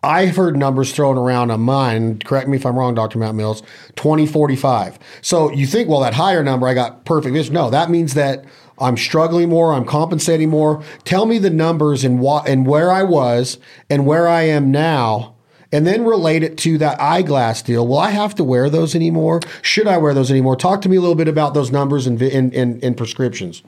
I've heard numbers thrown around on mine. Correct me if I'm wrong, Dr. Matt Mills. 2045. So you think, well, that higher number, I got perfect vision. No, that means that I'm struggling more. I'm compensating more. Tell me the numbers and what and where I was and where I am now, and then relate it to that eyeglass deal. Will I have to wear those anymore? Should I wear those anymore? Talk to me a little bit about those numbers and in, prescriptions.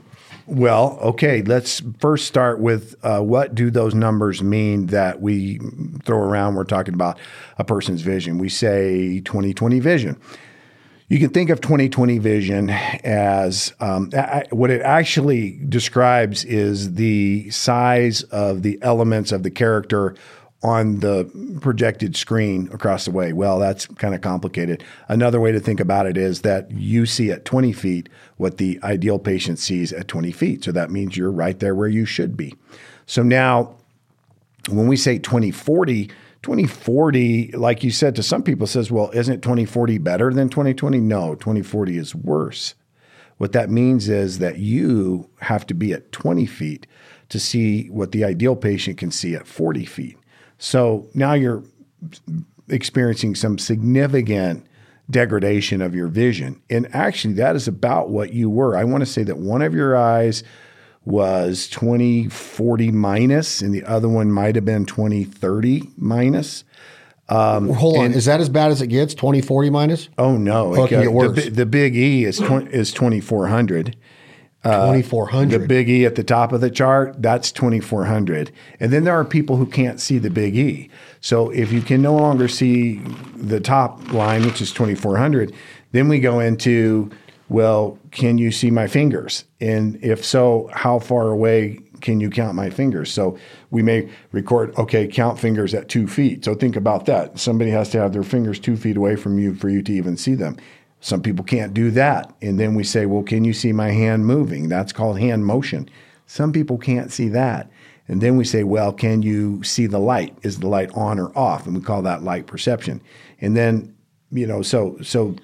Well, okay. Let's first start with uh, what do those numbers mean that we throw around? We're talking about a person's vision. We say 20/20 vision. You can think of 2020 vision as um, what it actually describes is the size of the elements of the character on the projected screen across the way. Well, that's kind of complicated. Another way to think about it is that you see at 20 feet what the ideal patient sees at 20 feet. So that means you're right there where you should be. So now, when we say 2040, 2040, like you said, to some people says, well, isn't 2040 better than 2020? No, 2040 is worse. What that means is that you have to be at 20 feet to see what the ideal patient can see at 40 feet. So now you're experiencing some significant degradation of your vision. And actually, that is about what you were. I want to say that one of your eyes was 2040 minus, and the other one might have been 2030 minus. Um, Hold on, is that as bad as it gets? 2040 minus? Oh no, oh, it can get worse. The, the, big E is 20, is 2400. Uh, 2400. The big E at the top of the chart, that's 2400. And then there are people who can't see the big E. So if you can no longer see the top line, which is 2400, then we go into well, can you see my fingers? And if so, how far away can you count my fingers? So we may record, okay, count fingers at two feet. So think about that. Somebody has to have their fingers two feet away from you for you to even see them. Some people can't do that. And then we say, well, can you see my hand moving? That's called hand motion. Some people can't see that. And then we say, well, can you see the light? Is the light on or off? And we call that light perception. And then, you know, so so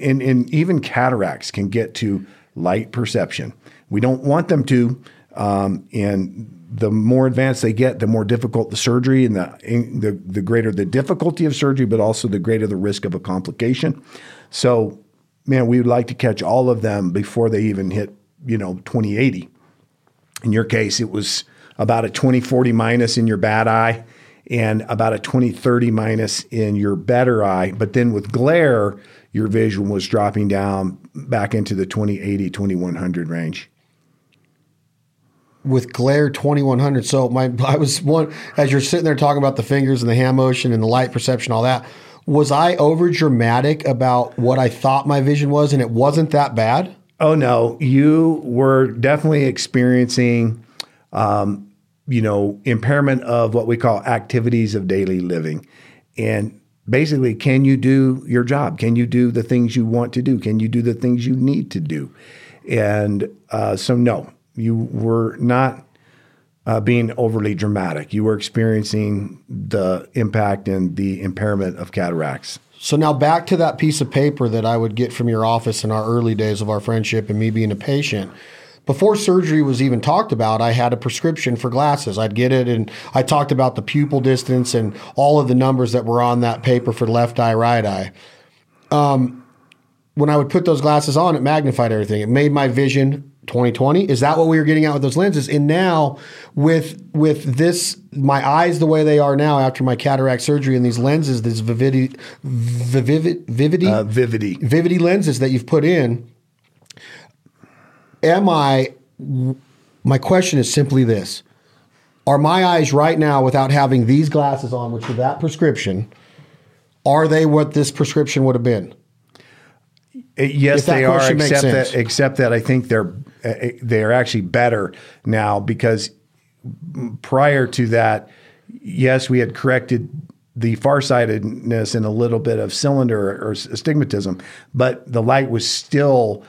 and, and even cataracts can get to light perception. We don't want them to, um, and the more advanced they get, the more difficult the surgery and the, the the greater the difficulty of surgery, but also the greater the risk of a complication. So, man, we would like to catch all of them before they even hit, you know, 2080. In your case, it was about a 2040 minus in your bad eye and about a 2030 minus in your better eye. But then with glare, your vision was dropping down back into the 2080, 2100 range. With glare 2100. So my <laughs> I was one as you're sitting there talking about the fingers and the hand motion and the light perception, all that. Was I over dramatic about what I thought my vision was, and it wasn't that bad? Oh no, you were definitely experiencing, um, you know, impairment of what we call activities of daily living, and basically, can you do your job? Can you do the things you want to do? Can you do the things you need to do? And uh, so, no, you were not uh, being overly dramatic. You were experiencing the impact and the impairment of cataracts. So now back to that piece of paper that I would get from your office in our early days of our friendship and me being a patient. Before surgery was even talked about, I had a prescription for glasses. I'd get it and I talked about the pupil distance and all of the numbers that were on that paper for left eye, right eye. Um, when I would put those glasses on, it magnified everything. It made my vision 2020. Is that what we were getting at with those lenses? And now with with this, my eyes the way they are now after my cataract surgery and these lenses, these vividity, vivid, vividity, Uh, Vivity. Vivity lenses that you've put in. Am I? My question is simply this: Are my eyes right now, without having these glasses on, which are that prescription, are they what this prescription would have been? Uh, Yes, they are. Except that, except that I think they're uh, they are actually better now because prior to that, yes, we had corrected the farsightedness and a little bit of cylinder or astigmatism, but the light was still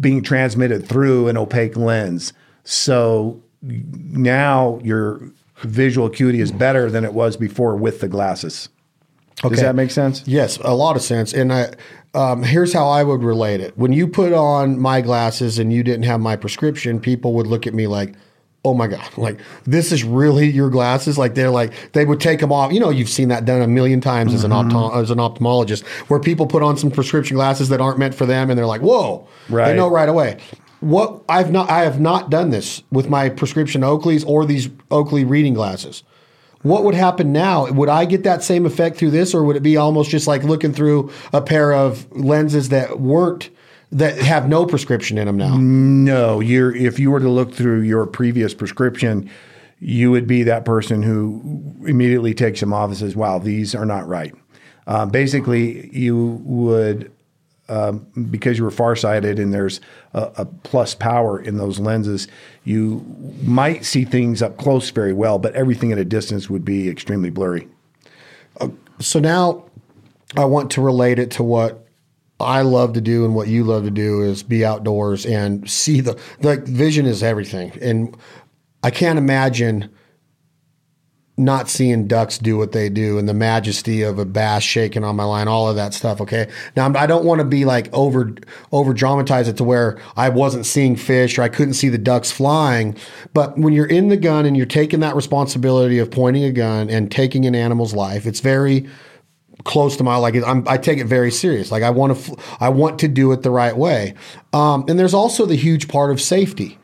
being transmitted through an opaque lens. So now your visual acuity is better than it was before with the glasses. Okay. Does that make sense? Yes, a lot of sense. And I, um, here's how I would relate it. When you put on my glasses and you didn't have my prescription, people would look at me like, "Oh my god, like this is really your glasses?" Like they're like they would take them off. You know, you've seen that done a million times as an Mm-hmm. as an ophthalmologist, where people put on some prescription glasses that aren't meant for them, and they're like, "Whoa!" right. They know right away. What I've not I have not done this with my prescription Oakleys or these Oakley reading glasses. What would happen now? Would I get that same effect through this, or would it be almost just like looking through a pair of lenses that weren't that have no prescription in them now? No, you're if you were to look through your previous prescription, you would be that person who immediately takes them off and says, "Wow, these are not right." Uh, basically, you would um, because you were farsighted and there's a, a plus power in those lenses, you might see things up close very well, but everything at a distance would be extremely blurry. So now I want to relate it to what I love to do and what you love to do is be outdoors and see the the vision is everything. And I can't imagine not seeing ducks do what they do and the majesty of a bass shaking on my line, all of that stuff. Okay. Now I don't want to be like over, over dramatize it to where I wasn't seeing fish or I couldn't see the ducks flying. But when you're in the gun and you're taking that responsibility of pointing a gun and taking an animal's life, it's very, close to my like I'm, I take it very serious. Like I want to I want to do it the right way. Um, and there's also the huge part of safety.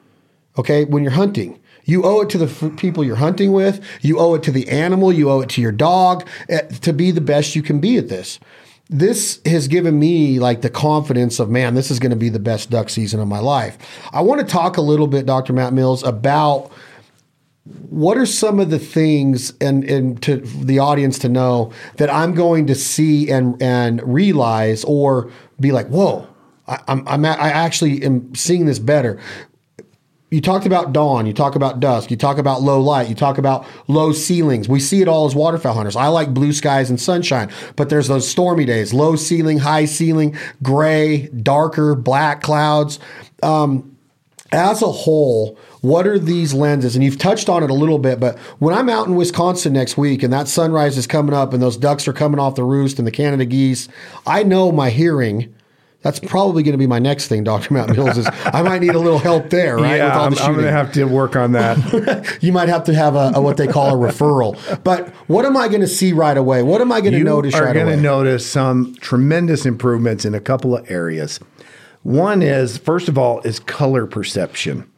Okay, when you're hunting, you owe it to the f- people you're hunting with. You owe it to the animal. You owe it to your dog eh, to be the best you can be at this. This has given me like the confidence of man, this is going to be the best duck season of my life. I want to talk a little bit, Dr. Matt Mills, about what are some of the things and, and to the audience to know that I'm going to see and and realize or be like, whoa, I, I'm, I'm a- I actually am seeing this better. You talked about dawn, you talk about dusk, you talk about low light, you talk about low ceilings. We see it all as waterfowl hunters. I like blue skies and sunshine, but there's those stormy days, low ceiling, high ceiling, gray, darker, black clouds. Um, as a whole, what are these lenses? And you've touched on it a little bit, but when I'm out in Wisconsin next week and that sunrise is coming up and those ducks are coming off the roost and the Canada geese, I know my hearing. That's probably going to be my next thing, Dr. <laughs> Matt Mills. Is I might need a little help there, right? Yeah, I'm, the I'm going to have to work on that. <laughs> you might have to have a, a what they call a referral. But what am I going to see right away? What am I going to notice you notice are right going to notice some tremendous improvements in a couple of areas. One is, first of all, is color perception.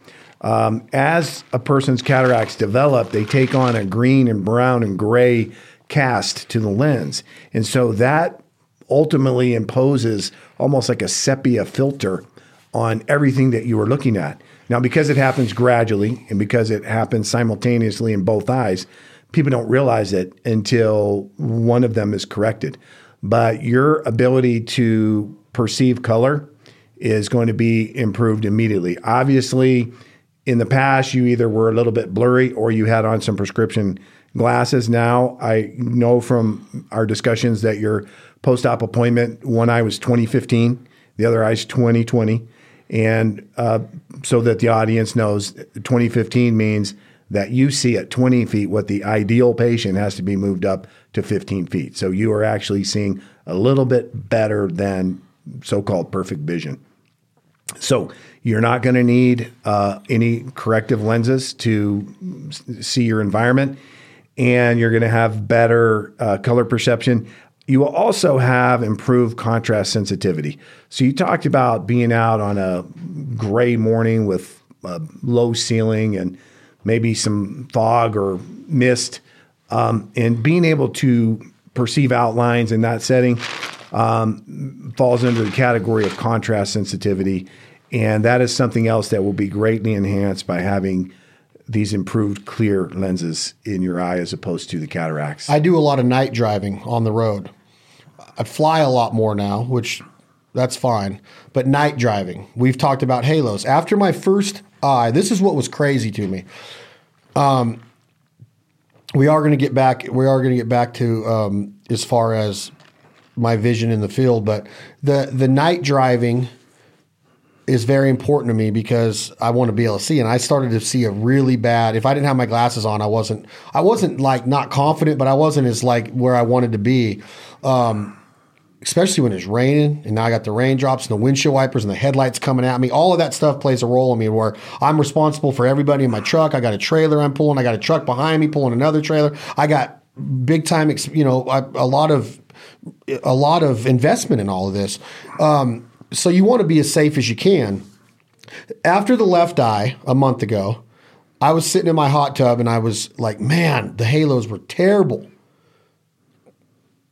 Um, as a person's cataracts develop, they take on a green and brown and gray cast to the lens. And so that ultimately imposes almost like a sepia filter on everything that you are looking at. Now, because it happens gradually and because it happens simultaneously in both eyes, people don't realize it until one of them is corrected. But your ability to perceive color is going to be improved immediately. Obviously, in the past, you either were a little bit blurry or you had on some prescription glasses. Now, I know from our discussions that your post op appointment, one eye was 2015, the other eye's 2020. And uh, so that the audience knows 2015 means that you see at 20 feet what the ideal patient has to be moved up to 15 feet. So you are actually seeing a little bit better than so called perfect vision. So you're not going to need uh, any corrective lenses to see your environment, and you're going to have better uh, color perception. You will also have improved contrast sensitivity. So you talked about being out on a gray morning with a low ceiling and maybe some fog or mist, um, and being able to perceive outlines in that setting um, falls under the category of contrast sensitivity. And that is something else that will be greatly enhanced by having these improved clear lenses in your eye as opposed to the cataracts. I do a lot of night driving on the road. I fly a lot more now, which that's fine. But night driving, we've talked about halos. After my first eye, this is what was crazy to me. Um, we are going to get back. We are going to get back to um, as far as my vision in the field, but the the night driving is very important to me because I want to be able to see. And I started to see a really bad. If I didn't have my glasses on, I wasn't. I wasn't like not confident, but I wasn't as like where I wanted to be. Um, especially when it's raining and now I got the raindrops and the windshield wipers and the headlights coming at me. All of that stuff plays a role in me where I'm responsible for everybody in my truck. I got a trailer I'm pulling. I got a truck behind me pulling another trailer. I got big time, you know, a lot of a lot of investment in all of this. Um, so you want to be as safe as you can. After the left eye a month ago, I was sitting in my hot tub and I was like, man, the halos were terrible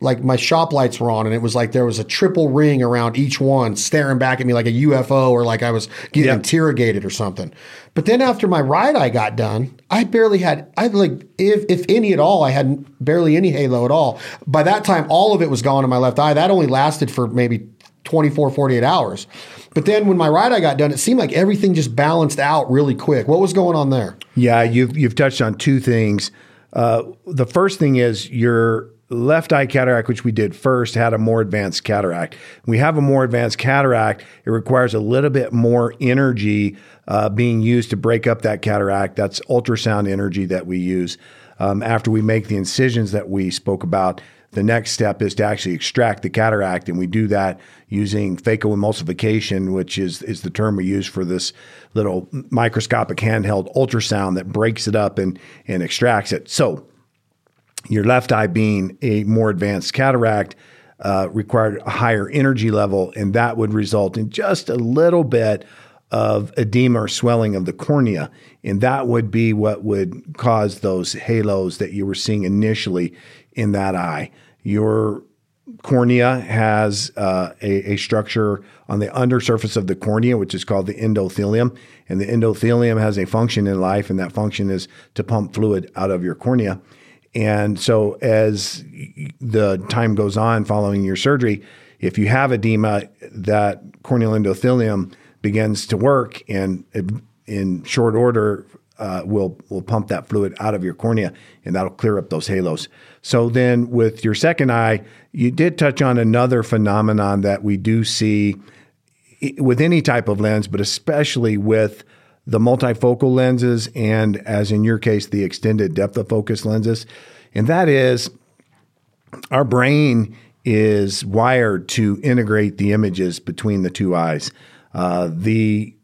like my shop lights were on and it was like there was a triple ring around each one staring back at me like a UFO or like I was getting yep. interrogated or something. But then after my ride I got done, I barely had I like if if any at all, I had barely any halo at all. By that time all of it was gone in my left eye. That only lasted for maybe 24 48 hours. But then when my ride I got done, it seemed like everything just balanced out really quick. What was going on there? Yeah, you've you've touched on two things. Uh, the first thing is your left eye cataract, which we did first, had a more advanced cataract. we have a more advanced cataract, it requires a little bit more energy uh, being used to break up that cataract. That's ultrasound energy that we use. Um, after we make the incisions that we spoke about, the next step is to actually extract the cataract, and we do that using phacoemulsification, which is is the term we use for this little microscopic handheld ultrasound that breaks it up and and extracts it. So your left eye being a more advanced cataract uh, required a higher energy level, and that would result in just a little bit of edema or swelling of the cornea. And that would be what would cause those halos that you were seeing initially in that eye. Your cornea has uh, a, a, structure on the undersurface of the cornea, which is called the endothelium. And the endothelium has a function in life, and that function is to pump fluid out of your cornea. And so, as the time goes on following your surgery, if you have edema, that corneal endothelium begins to work, and in short order, uh, will will pump that fluid out of your cornea, and that'll clear up those halos. So then, with your second eye, you did touch on another phenomenon that we do see with any type of lens, but especially with the multifocal lenses and, as in your case, the extended depth of focus lenses. And that is our brain is wired to integrate the images between the two eyes. Uh, the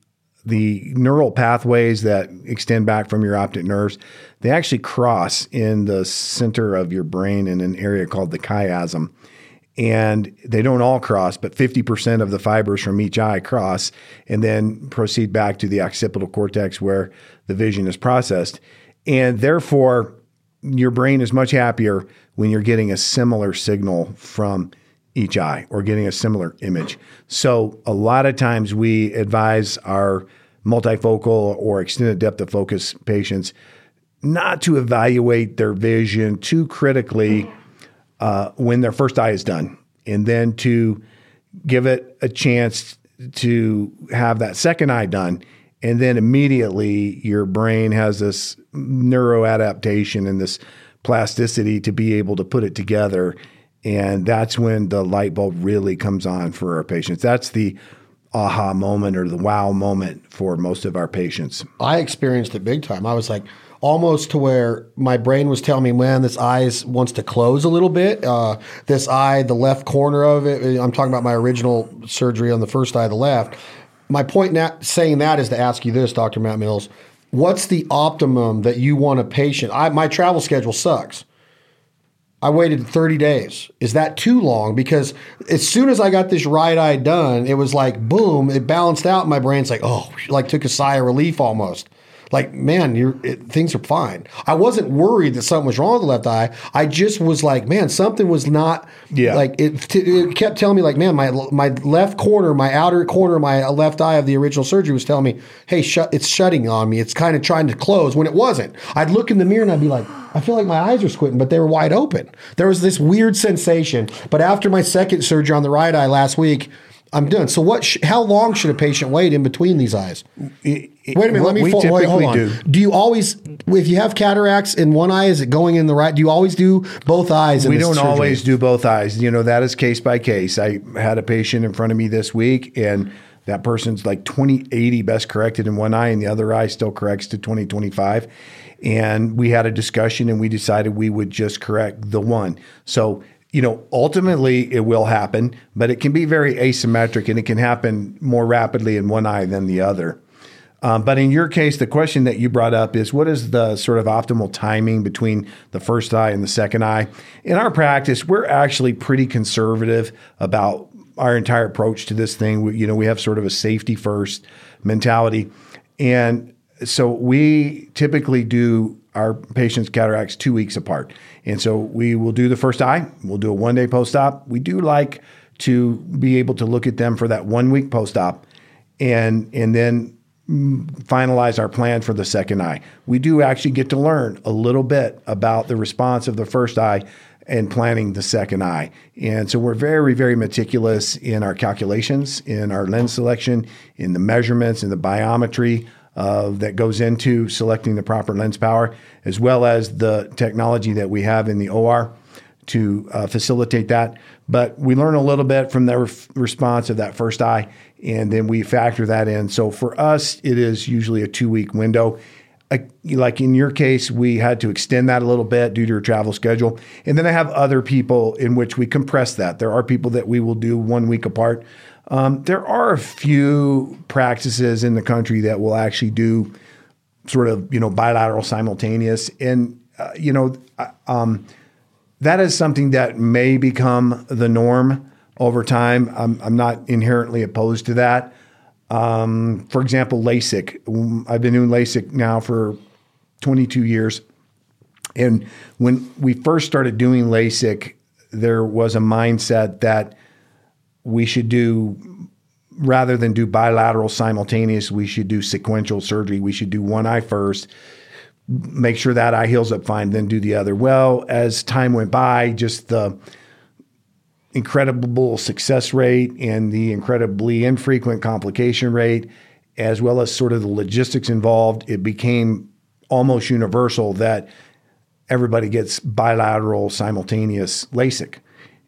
the neural pathways that extend back from your optic nerves, they actually cross in the center of your brain in an area called the chiasm and they don't all cross, but 50% of the fibers from each eye cross and then proceed back to the occipital cortex where the vision is processed. And therefore, your brain is much happier when you're getting a similar signal from each eye or getting a similar image. So, a lot of times we advise our multifocal or extended depth of focus patients not to evaluate their vision too critically uh, when their first eye is done, and then to give it a chance to have that second eye done. And then immediately your brain has this neuroadaptation and this plasticity to be able to put it together. And that's when the light bulb really comes on for our patients. That's the aha moment or the wow moment for most of our patients. I experienced it big time. I was like almost to where my brain was telling me, man, this eye wants to close a little bit. Uh, this eye, the left corner of it, I'm talking about my original surgery on the first eye, the left. My point now saying that is to ask you this, Dr. Matt Mills. What's the optimum that you want a patient? I, my travel schedule sucks. I waited 30 days. Is that too long? Because as soon as I got this right eye done, it was like boom, it balanced out. My brain's like, oh, like took a sigh of relief almost. Like, man, it, things are fine. I wasn't worried that something was wrong with the left eye. I just was like, man, something was not. Yeah. Like it, it kept telling me, like, man, my my left corner, my outer corner, my left eye of the original surgery was telling me, hey, shut, it's shutting on me. It's kind of trying to close when it wasn't. I'd look in the mirror and I'd be like I feel like my eyes are squinting, but they were wide open. There was this weird sensation. But after my second surgery on the right eye last week, I'm done. So what? Sh- how long should a patient wait in between these eyes? It, it, wait a minute. Let me fo- wait, hold on. Do. do. you always, if you have cataracts in one eye, is it going in the right? Do you always do both eyes? we don't surgery? always do both eyes. You know that is case by case. I had a patient in front of me this week, and that person's like 2080 best corrected in one eye, and the other eye still corrects to 2025. And we had a discussion and we decided we would just correct the one. So, you know, ultimately it will happen, but it can be very asymmetric and it can happen more rapidly in one eye than the other. Um, but in your case, the question that you brought up is what is the sort of optimal timing between the first eye and the second eye? In our practice, we're actually pretty conservative about our entire approach to this thing. We, you know, we have sort of a safety first mentality. And so we typically do our patients' cataracts two weeks apart. And so we will do the first eye, we'll do a one day post op. We do like to be able to look at them for that one week post op and, and then finalize our plan for the second eye. We do actually get to learn a little bit about the response of the first eye and planning the second eye. And so we're very, very meticulous in our calculations, in our lens selection, in the measurements, in the biometry uh, that goes into selecting the proper lens power, as well as the technology that we have in the OR to uh, facilitate that. But we learn a little bit from the re- response of that first eye, and then we factor that in. So for us, it is usually a two week window. like in your case, we had to extend that a little bit due to your travel schedule. And then I have other people in which we compress that. There are people that we will do one week apart. Um, there are a few practices in the country that will actually do sort of you know bilateral simultaneous, and uh, you know um, that is something that may become the norm over time. I'm, I'm not inherently opposed to that. Um, for example, LASIK. I've been doing LASIK now for 22 years, and when we first started doing LASIK, there was a mindset that we should do rather than do bilateral simultaneous, we should do sequential surgery. We should do one eye first, make sure that eye heals up fine, then do the other. Well, as time went by, just the incredible success rate and the incredibly infrequent complication rate, as well as sort of the logistics involved, it became almost universal that everybody gets bilateral simultaneous LASIK.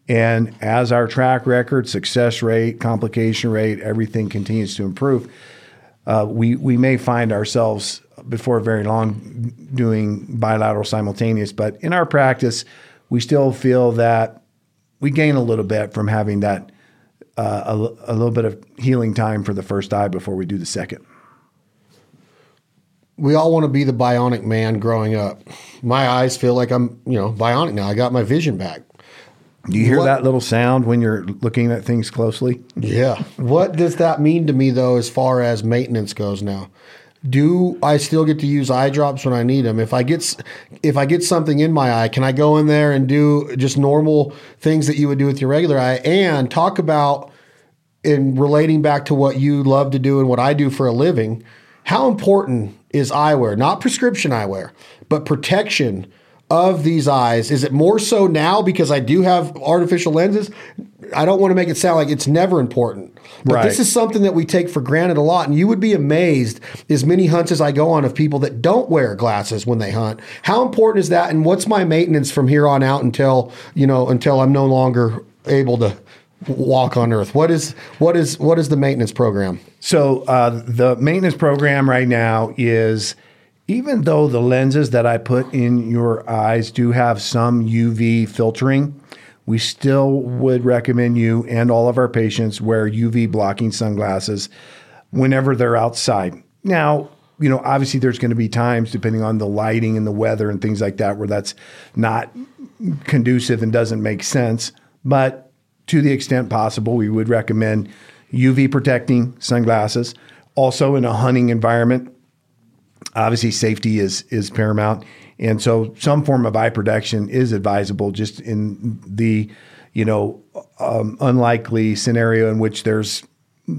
And as our track record, success rate, complication rate, everything continues to improve, uh, we, we may find ourselves before very long doing bilateral simultaneous. But in our practice, we still feel that we gain a little bit from having that uh, a, a little bit of healing time for the first eye before we do the second. We all want to be the bionic man growing up. My eyes feel like I'm, you know, bionic now. I got my vision back. Do you hear what, that little sound when you're looking at things closely? Yeah. what does that mean to me though, as far as maintenance goes now? Do I still get to use eye drops when I need them? If I get if I get something in my eye, can I go in there and do just normal things that you would do with your regular eye? And talk about in relating back to what you love to do and what I do for a living. How important is eyewear? Not prescription eyewear, but protection of these eyes? Is it more so now because I do have artificial lenses? I don't want to make it sound like it's never important, but right. this is something that we take for granted a lot. And you would be amazed as many hunts as I go on of people that don't wear glasses when they hunt. How important is that? And what's my maintenance from here on out until, you know, until I'm no longer able to walk on earth? What is what is what is the maintenance program? So uh, the maintenance program right now is even though the lenses that I put in your eyes do have some UV filtering, we still would recommend you and all of our patients wear UV blocking sunglasses whenever they're outside. Now, you know, obviously there's going to be times depending on the lighting and the weather and things like that where that's not conducive and doesn't make sense. But to the extent possible, we would recommend UV protecting sunglasses. Also, in a hunting environment, obviously safety is is paramount, and so some form of eye protection is advisable. Just in the you know um, unlikely scenario in which there's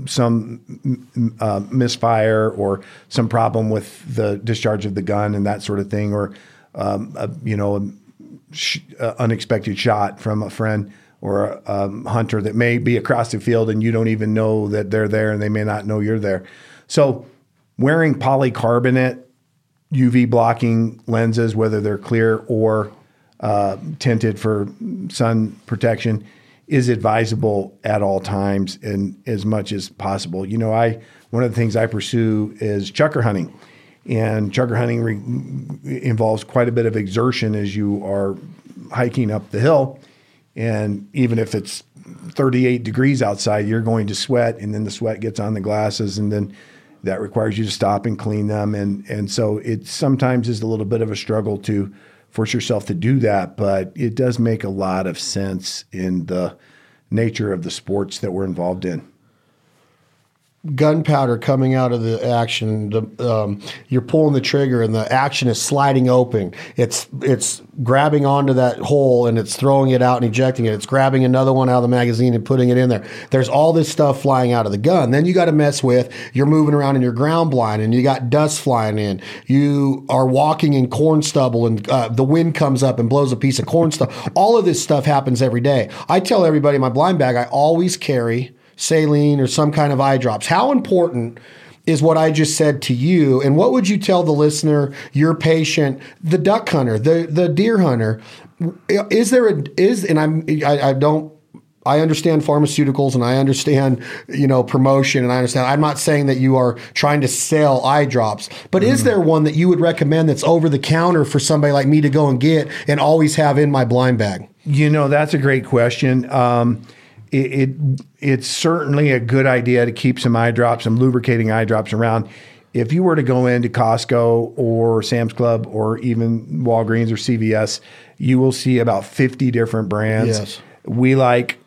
some uh, misfire or some problem with the discharge of the gun and that sort of thing, or um, a, you know, sh- a unexpected shot from a friend or a um, hunter that may be across the field and you don't even know that they're there and they may not know you're there. So, wearing polycarbonate UV blocking lenses, whether they're clear or uh, tinted for sun protection, is advisable at all times and as much as possible. You know, I one of the things I pursue is chukar hunting, and chukar hunting re- involves quite a bit of exertion as you are hiking up the hill, and even if it's 38 degrees outside, you're going to sweat, and then the sweat gets on the glasses, and then that requires you to stop and clean them, and and so it sometimes is a little bit of a struggle to force yourself to do that, but it does make a lot of sense in the nature of the sports that we're involved in. Gunpowder coming out of the action, the, um, you're pulling the trigger, and the action is sliding open. It's it's grabbing onto that hole and it's throwing it out and ejecting it. It's grabbing another one out of the magazine and putting it in there. There's all this stuff flying out of the gun. Then you got to mess with you're moving around in your ground blind and you got dust flying in. You are walking in corn stubble and uh, the wind comes up and blows a piece of corn stuff. All of this stuff happens every day. I tell everybody in my blind bag I always carry saline or some kind of eye drops. How important is what I just said to you. And what would you tell the listener, your patient, the duck hunter, the the deer hunter? Is there a is and I'm I, I don't I understand pharmaceuticals and I understand, you know, promotion and I understand. I'm not saying that you are trying to sell eye drops, but mm. is there one that you would recommend that's over the counter for somebody like me to go and get and always have in my blind bag? You know, that's a great question. Um, it, it, it's certainly a good idea to keep some eye drops, some lubricating eye drops around. If you were to go into Costco or Sam's Club or even Walgreens or CVS, you will see about 50 different brands. Yes. We like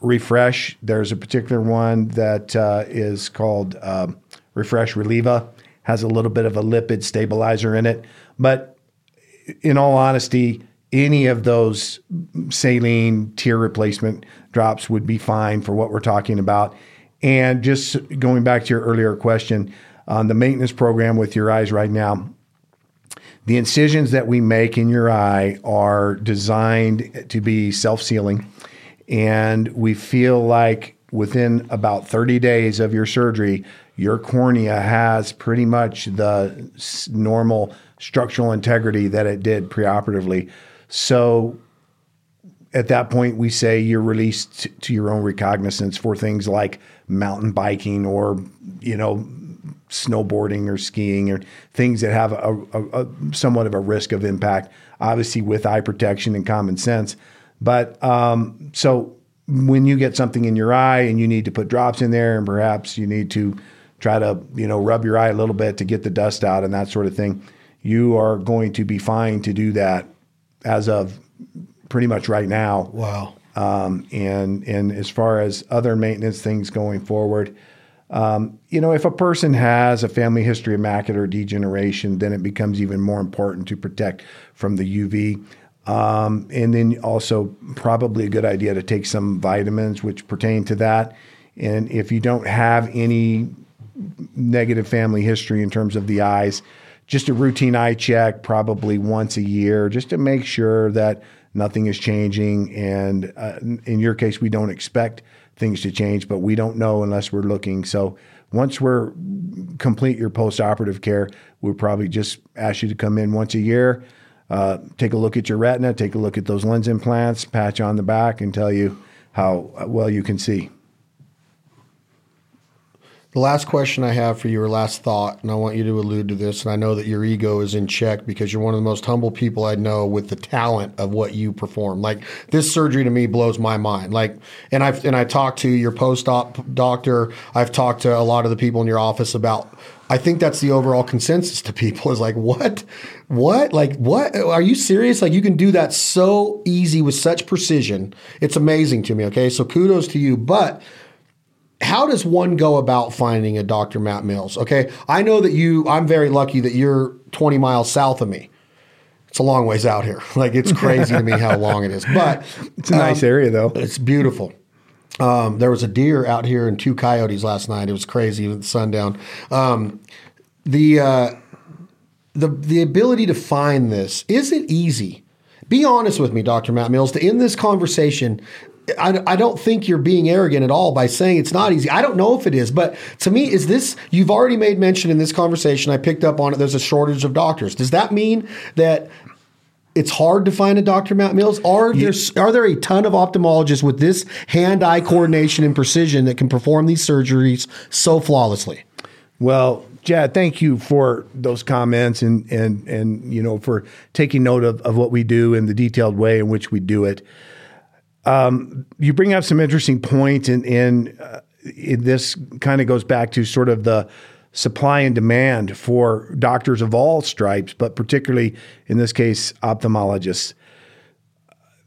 Refresh. There's a particular one that uh, is called um, Refresh Relieva, has a little bit of a lipid stabilizer in it. But in all honesty, any of those saline tear replacement drops would be fine for what we're talking about. And just going back to your earlier question on the maintenance program with your eyes right now, the incisions that we make in your eye are designed to be self sealing. And we feel like within about 30 days of your surgery, your cornea has pretty much the normal structural integrity that it did preoperatively. So at that point, we say you're released to your own recognizance for things like mountain biking or, you know, snowboarding or skiing or things that have a, a, a, somewhat of a risk of impact, obviously with eye protection and common sense. But um, so when you get something in your eye and you need to put drops in there and perhaps you need to try to, you know, rub your eye a little bit to get the dust out and that sort of thing, you are going to be fine to do that as of pretty much right now. Wow. Um, and and as far as other maintenance things going forward, um, you know, if a person has a family history of macular degeneration, then it becomes even more important to protect from the UV. Um, and then also probably a good idea to take some vitamins which pertain to that. And if you don't have any negative family history in terms of the eyes, just a routine eye check, probably once a year, just to make sure that nothing is changing. And uh, in your case, we don't expect things to change, but we don't know unless we're looking. So once we're complete your post-operative care, we'll probably just ask you to come in once a year, uh, take a look at your retina, take a look at those lens implants, patch on the back, and tell you how well you can see. The last question I have for you, or last thought, and I want you to allude to this, and I know that your ego is in check because you're one of the most humble people I know with the talent of what you perform. Like this surgery to me blows my mind. Like, and I've and I talked to your post-op doctor. I've talked to a lot of the people in your office about. I think that's the overall consensus to people is like, what, what, like, what? Are you serious? Like, you can do that so easy with such precision. It's amazing to me. Okay, so kudos to you, but how does one go about finding a Dr. Matt Mills? Okay, I know that you. I'm very lucky that you're 20 miles south of me. It's a long ways out here. <laughs> Like it's crazy to me how <laughs> long it is, but It's a nice area, though. it's beautiful. Um, there was a deer out here and two coyotes last night. It was crazy with the sundown. Um, the uh, the the ability to find this is it easy? Be honest with me, Dr. Matt Mills. To end this conversation, I, I don't think you're being arrogant at all by saying it's not easy. I don't know if it is, but to me, is this you've already made mention in this conversation? I picked up on it. There's a shortage of doctors. Does that mean that it's hard to find a Dr. Matt Mills? Are there are there a ton of ophthalmologists with this hand-eye coordination and precision that can perform these surgeries so flawlessly? Well, Chad, thank you for those comments and and and you know for taking note of, of what we do and the detailed way in which we do it. Um, you bring up some interesting points, and and uh, this kind of goes back to sort of the supply and demand for doctors of all stripes, but particularly in this case, ophthalmologists.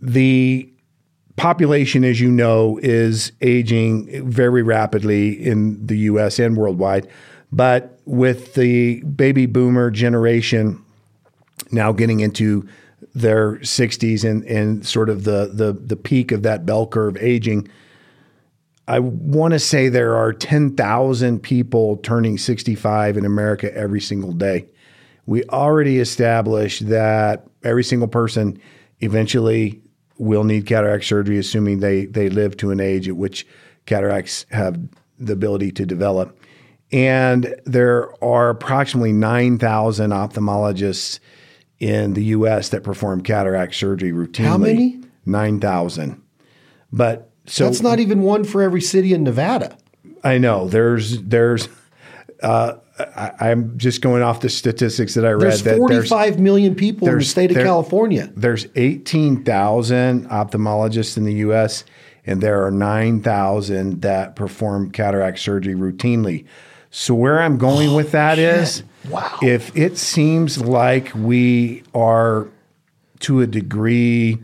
The population, as you know, is aging very rapidly in the US and worldwide. But with the baby boomer generation now getting into their 60s and, and sort of the, the, the peak of that bell curve aging, I want to say there are 10,000 people turning 65 in America every single day. We already established that every single person eventually will need cataract surgery, assuming they, they live to an age at which cataracts have the ability to develop. And there are approximately 9,000 ophthalmologists in the US that perform cataract surgery routinely. How many? 9,000. But so That's not even one for every city in Nevada. I know there's there's uh, I, I'm just going off the statistics that I read There's that 45 million people in the state of there- California. there's 18,000 ophthalmologists in the US and there are 9,000 that perform cataract surgery routinely. So where I'm going with that is Wow. if it seems like we are to a degree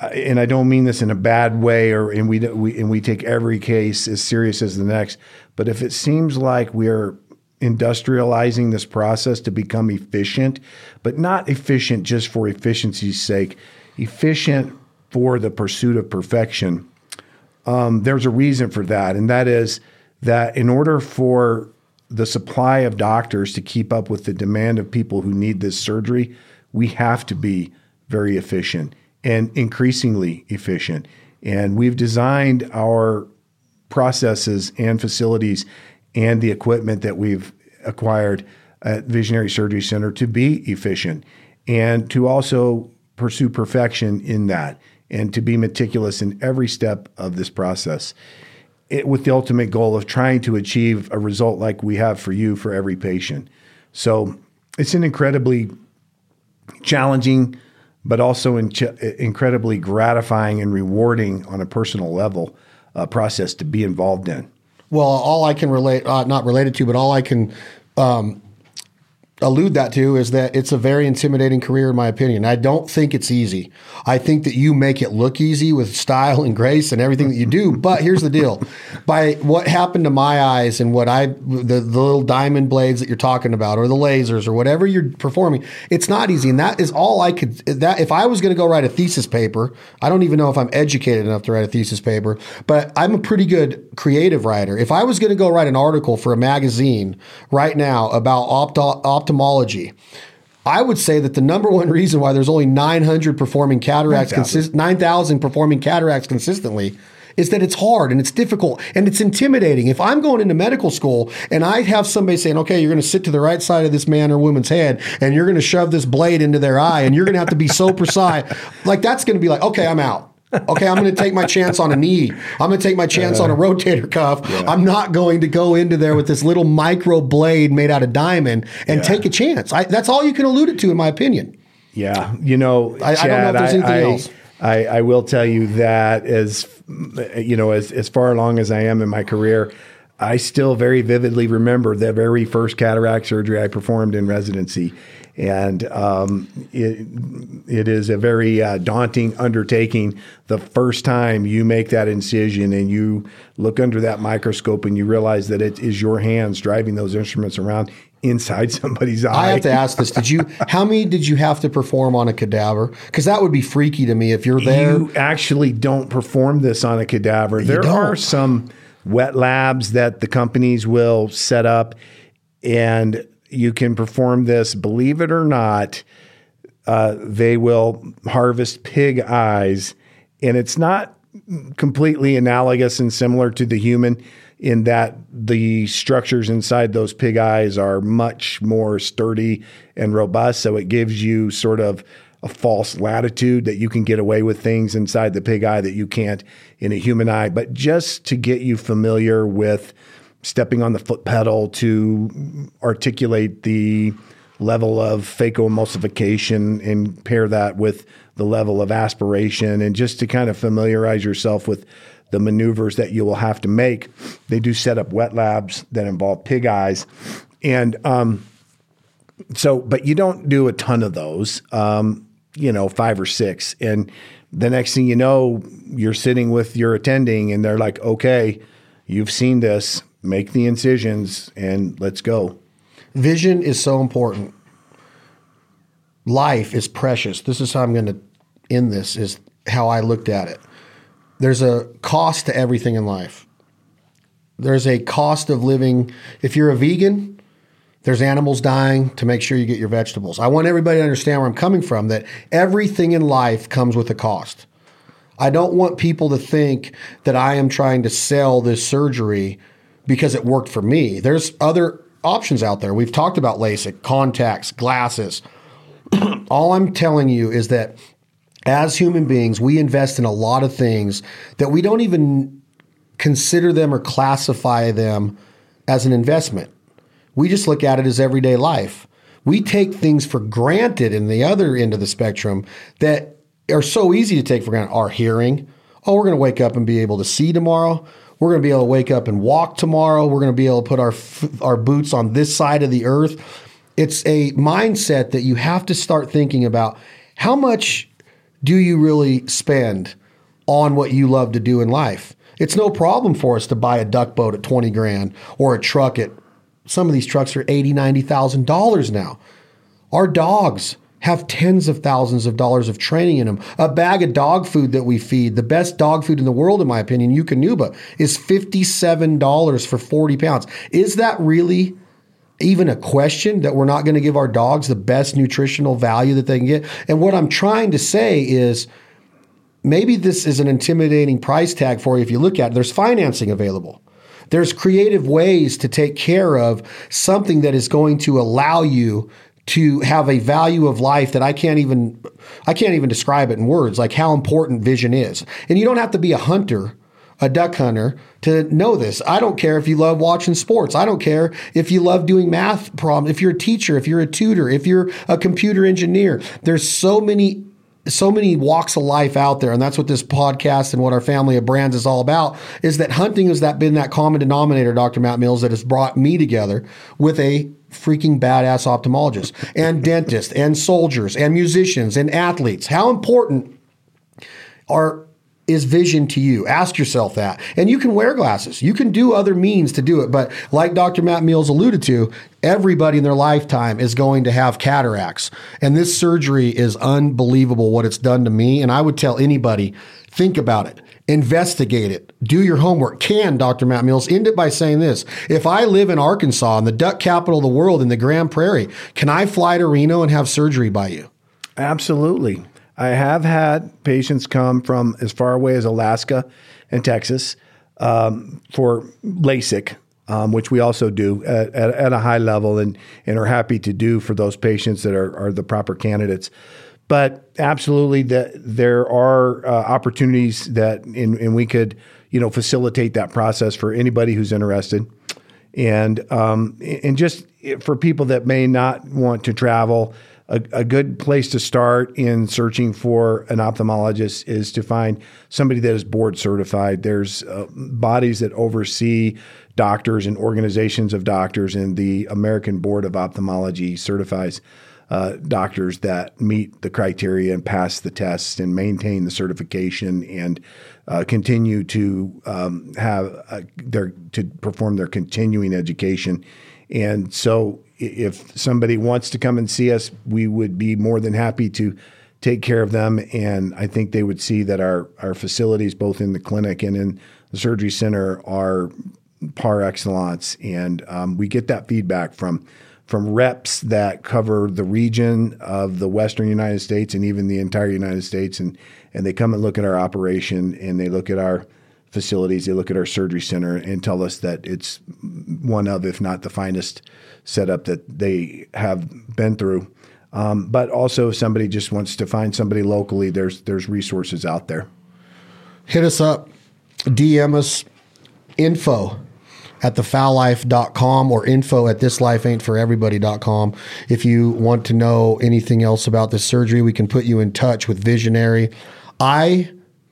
and I don't mean this in a bad way, or and we, we and we take every case as serious as the next. But if it seems like we are industrializing this process to become efficient, but not efficient just for efficiency's sake, efficient for the pursuit of perfection, um, there's a reason for that, and that is that in order for the supply of doctors to keep up with the demand of people who need this surgery, we have to be very efficient and increasingly efficient. And we've designed our processes and facilities and the equipment that we've acquired at Visionary Surgery Center to be efficient and to also pursue perfection in that and to be meticulous in every step of this process it, with the ultimate goal of trying to achieve a result like we have for you for every patient. So it's an incredibly challenging, but also in incredibly gratifying and rewarding on a personal level uh, process to be involved in. Well, all I can relate, uh, not related to, but all I can um, allude that to is that it's a very intimidating career, in my opinion. I don't think it's easy. I think that you make it look easy with style and grace and everything that you do. But here's the deal: by what happened to my eyes and what I, the, the little diamond blades that you're talking about, or the lasers, or whatever you're performing, it's not easy. And that is all I could. That if I was going to go write a thesis paper, I don't even know if I'm educated enough to write a thesis paper, but I'm a pretty good creative writer. If I was going to go write an article for a magazine right now about opto- ophthalmology, I would say that the number one reason why there's only 900 performing cataracts, 9,000. consist- 9,000 performing cataracts consistently, is that it's hard and it's difficult and it's intimidating. If I'm going into medical school and I have somebody saying, okay, you're going to sit to the right side of this man or woman's head and you're going to shove this blade into their eye and you're going to have to be so precise, <laughs> like that's going to be like, okay, I'm out. Okay, I'm going to take my chance on a knee. I'm going to take my chance on a rotator cuff. I'm not going to go into there with this little micro blade made out of diamond and Yeah. take a chance. I, that's all you can allude it to, in my opinion. Yeah, you know, I- I don't know if there's anything I, else. I, I will tell you that as you know, as as far along as I am in my career, I still very vividly remember the very first cataract surgery I performed in residency, and um, it it is a very uh, daunting undertaking. The first time you make that incision and you look under that microscope and you realize that it is your hands driving those instruments around inside <laughs> somebody's eye. I have to ask this: Did you? How many did you have to perform on a cadaver? Because that would be freaky to me if you're there. You actually don't perform this on a cadaver. There don't. are some wet labs that the companies will set up, and you can perform this. Believe it or not, uh, they will harvest pig eyes, and it's not completely analogous and similar to the human in that the structures inside those pig eyes are much more sturdy and robust. So it gives you sort of a false latitude that you can get away with things inside the pig eye that you can't in a human eye. But just to get you familiar with stepping on the foot pedal to articulate the level of phacoemulsification and pair that with the level of aspiration and just to kind of familiarize yourself with the maneuvers that you will have to make. They do set up wet labs that involve pig eyes. And um, so, but you don't do a ton of those, um, you know, five or six. And the next thing you know, you're sitting with your attending and they're like, okay, you've seen this, make the incisions and let's go. Vision is so important. Life is precious. This is how I'm going to end this. Is how I looked at it. There's a cost to everything in life. There's a cost of living. If you're a vegan, there's animals dying to make sure you get your vegetables. I want everybody to understand where I'm coming from that everything in life comes with a cost. I don't want people to think that I am trying to sell this surgery because it worked for me. There's other options out there. We've talked about LASIK, contacts, glasses. <clears throat> All I'm telling you is that as human beings, we invest in a lot of things that we don't even consider them or classify them as an investment. We just look at it as everyday life. We take things for granted in the other end of the spectrum that are so easy to take for granted. Our hearing. Oh, we're going to wake up and be able to see tomorrow. We're going to be able to wake up and walk tomorrow. We're going to be able to put our our boots on this side of the earth. It's a mindset that you have to start thinking about how much do you really spend on what you love to do in life? It's no problem for us to buy a duck boat at 20 grand or a truck at some of these trucks are 80, 90,000 dollars now. Our dogs have tens of thousands of dollars of training in them. A bag of dog food that we feed, the best dog food in the world, in my opinion, Eukanuba, is $57 for 40 pounds. Is that really even a question that we're not going to give our dogs the best nutritional value that they can get? And what I'm trying to say is maybe this is an intimidating price tag for you if you look at it. There's financing available. There's creative ways to take care of something that is going to allow you to have a value of life that I can't even I can't even describe it in words like how important vision is. And you don't have to be a hunter, a duck hunter to know this. I don't care if you love watching sports. I don't care if you love doing math problems, if you're a teacher, if you're a tutor, if you're a computer engineer. There's so many so many walks of life out there and that's what this podcast and what our family of brands is all about is that hunting has that been that common denominator dr matt mills that has brought me together with a freaking badass ophthalmologist and <laughs> dentists and soldiers and musicians and athletes how important are is vision to you? Ask yourself that. And you can wear glasses. You can do other means to do it. But like Dr. Matt Mills alluded to, everybody in their lifetime is going to have cataracts. And this surgery is unbelievable what it's done to me. And I would tell anybody think about it. Investigate it. Do your homework. Can Dr. Matt Mills end it by saying this? If I live in Arkansas, in the duck capital of the world, in the Grand Prairie, can I fly to Reno and have surgery by you? Absolutely. I have had patients come from as far away as Alaska and Texas um, for LASIK, um, which we also do at, at, at a high level and, and are happy to do for those patients that are, are the proper candidates. But absolutely that there are uh, opportunities that and, and we could you know facilitate that process for anybody who's interested and um, and just for people that may not want to travel a, a, good place to start in searching for an ophthalmologist is to find somebody that is board certified. There's uh, bodies that oversee doctors and organizations of doctors, and the American Board of Ophthalmology certifies uh, doctors that meet the criteria and pass the tests and maintain the certification and uh, continue to um, have uh, their to perform their continuing education. And so, if somebody wants to come and see us, we would be more than happy to take care of them. And I think they would see that our our facilities, both in the clinic and in the surgery center, are par excellence. And um, we get that feedback from from reps that cover the region of the Western United States and even the entire United States, and and they come and look at our operation and they look at our facilities, they look at our surgery center and tell us that it's one of, if not the finest setup that they have been through. Um, but also, if somebody just wants to find somebody locally, there's there's resources out there. Hit us up, DM us, info at thefowllife.com or info at thislifeaintforeverybody.com. If you want to know anything else about this surgery, we can put you in touch with Visionary. Eye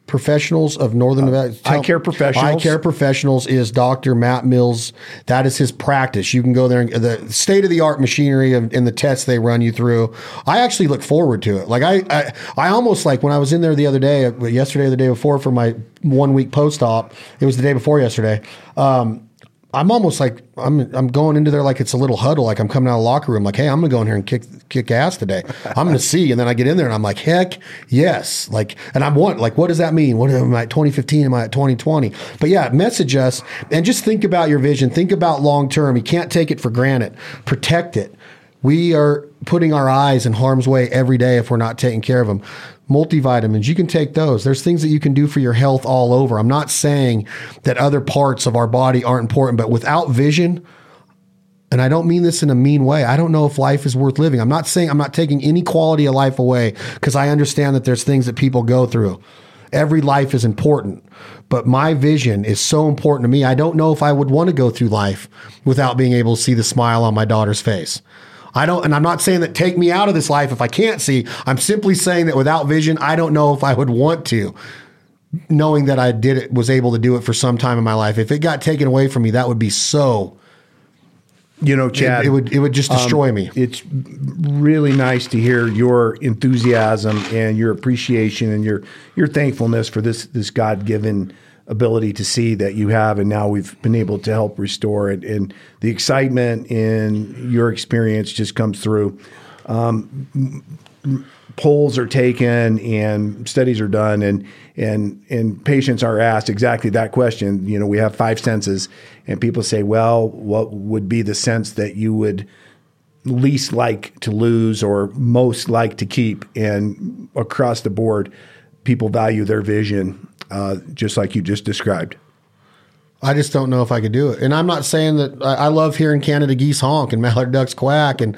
professionals of Northern Nevada. Eye care professionals. Eye care professionals is Dr. Matt Mills. That is his practice. You can go there and the state of the art machinery of, in the tests they run you through. I actually look forward to it. Like I, I, I almost like when I was in there the other day, yesterday or the day before for my one week post op. It was the day before yesterday. Um, I'm almost like I'm I'm going into there like it's a little huddle, like I'm coming out of the locker room, like, hey, I'm gonna go in here and kick kick ass today. I'm gonna see, and then I get in there and I'm like, heck yes, like, and I'm what like, what does that mean? What am I at 2015? Am I at 2020? But yeah, message us and just think about your vision. Think about long term. You can't take it for granted. Protect it. We are putting our eyes in harm's way every day if we're not taking care of them multivitamins, you can take those. There's things that you can do for your health all over. I'm not saying that other parts of our body aren't important, but without vision, and I don't mean this in a mean way. I don't know if life is worth living. I'm not saying I'm not taking any quality of life away because I understand that there's things that people go through. Every life is important, but my vision is so important to me. I don't know if I would want to go through life without being able to see the smile on my daughter's face. I don't, and I'm not saying that take me out of this life if I can't see. I'm simply saying that without vision, I don't know if I would want to. Knowing that I did it, was able to do it for some time in my life. If it got taken away from me, that would be so. You know, Chad, it, it would it would just destroy um, me. It's really nice to hear your enthusiasm and your appreciation and your your thankfulness for this this God given ability to see that you have, and now we've been able to help restore it. And the excitement in your experience just comes through. Um, polls are taken and studies are done, and and and patients are asked exactly that question. You know, we have five senses, and people say, "Well, what would be the sense that you would?" least like to lose or most like to keep and across the board people value their vision uh, just like you just described. I just don't know if I could do it. And I'm not saying that I, I love hearing Canada geese honk and <laughs> mallard ducks quack, and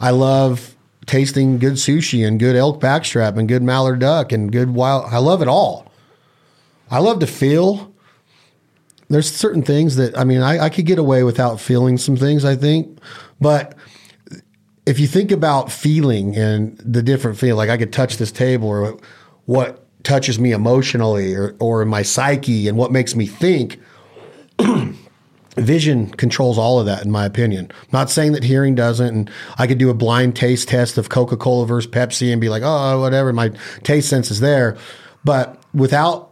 I love tasting good sushi and good elk backstrap and good mallard duck and good wild. I love it all. I love to feel. There's certain things that I mean I, I could get away without feeling some things. I think, but if you think about feeling and the different feel, like I could touch this table or what touches me emotionally or, or in my psyche and what makes me think. <clears throat> Vision controls all of that, in my opinion. I'm not saying that hearing doesn't, and I could do a blind taste test of Coca Cola versus Pepsi and be like, oh, whatever, my taste sense is there. But without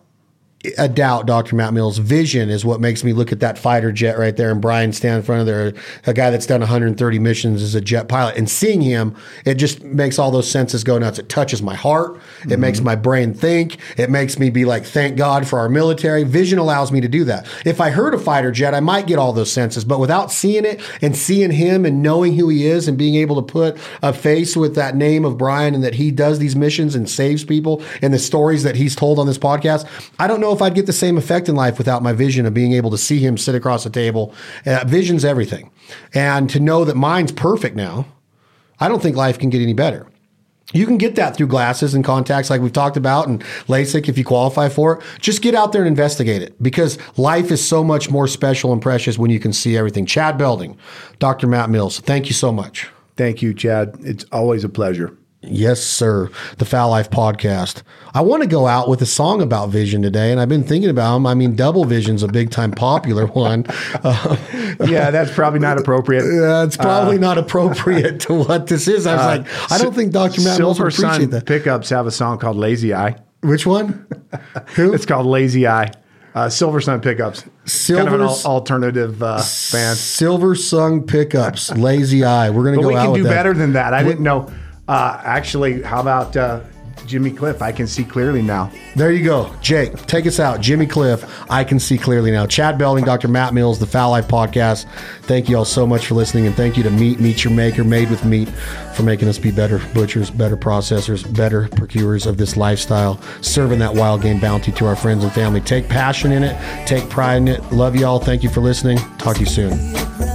a doubt, Dr. Matt Mills' vision is what makes me look at that fighter jet right there and Brian stand in front of there, a guy that's done 130 missions as a jet pilot. And seeing him, it just makes all those senses go nuts. It touches my heart. It mm-hmm. makes my brain think. It makes me be like, thank God for our military. Vision allows me to do that. If I heard a fighter jet, I might get all those senses. But without seeing it and seeing him and knowing who he is and being able to put a face with that name of Brian and that he does these missions and saves people and the stories that he's told on this podcast, I don't know if I'd get the same effect in life without my vision of being able to see him sit across the table. Uh, vision's everything. And to know that mine's perfect now, I don't think life can get any better. You can get that through glasses and contacts, like we've talked about, and LASIK if you qualify for it. Just get out there and investigate it because life is so much more special and precious when you can see everything. Chad Belding, Dr. Matt Mills, thank you so much. Thank you, Chad. It's always a pleasure. Yes, sir. The Fowl Life podcast. I want to go out with a song about vision today, and I've been thinking about them. I mean, Double Vision's a big time popular one. Uh, <laughs> yeah, that's probably not appropriate. <laughs> Yeah, it's probably uh, not appropriate to what this is. I was uh, like, I don't think Dr. Matt Silver would appreciate that. Pickups have a song called Lazy Eye. Which one? <laughs> Who? It's called Lazy Eye. Uh, Silversun pickups. Silver kind of an alternative uh, band. Silversun pickups. Lazy Eye. We're gonna go. We can do better than that. I didn't know. Uh, actually, how about uh, Jimmy Cliff? I can see clearly now. There you go. Jake, take us out. Jimmy Cliff, I can see clearly now. Chad Belding, Dr. Matt Mills, the Fowl Life Podcast. Thank you all so much for listening. And thank you to Meat, Meat Your Maker, Made with Meat, for making us be better butchers, better processors, better procurers of this lifestyle, serving that wild game bounty to our friends and family. Take passion in it, take pride in it. Love you all. Thank you for listening. Talk to you soon.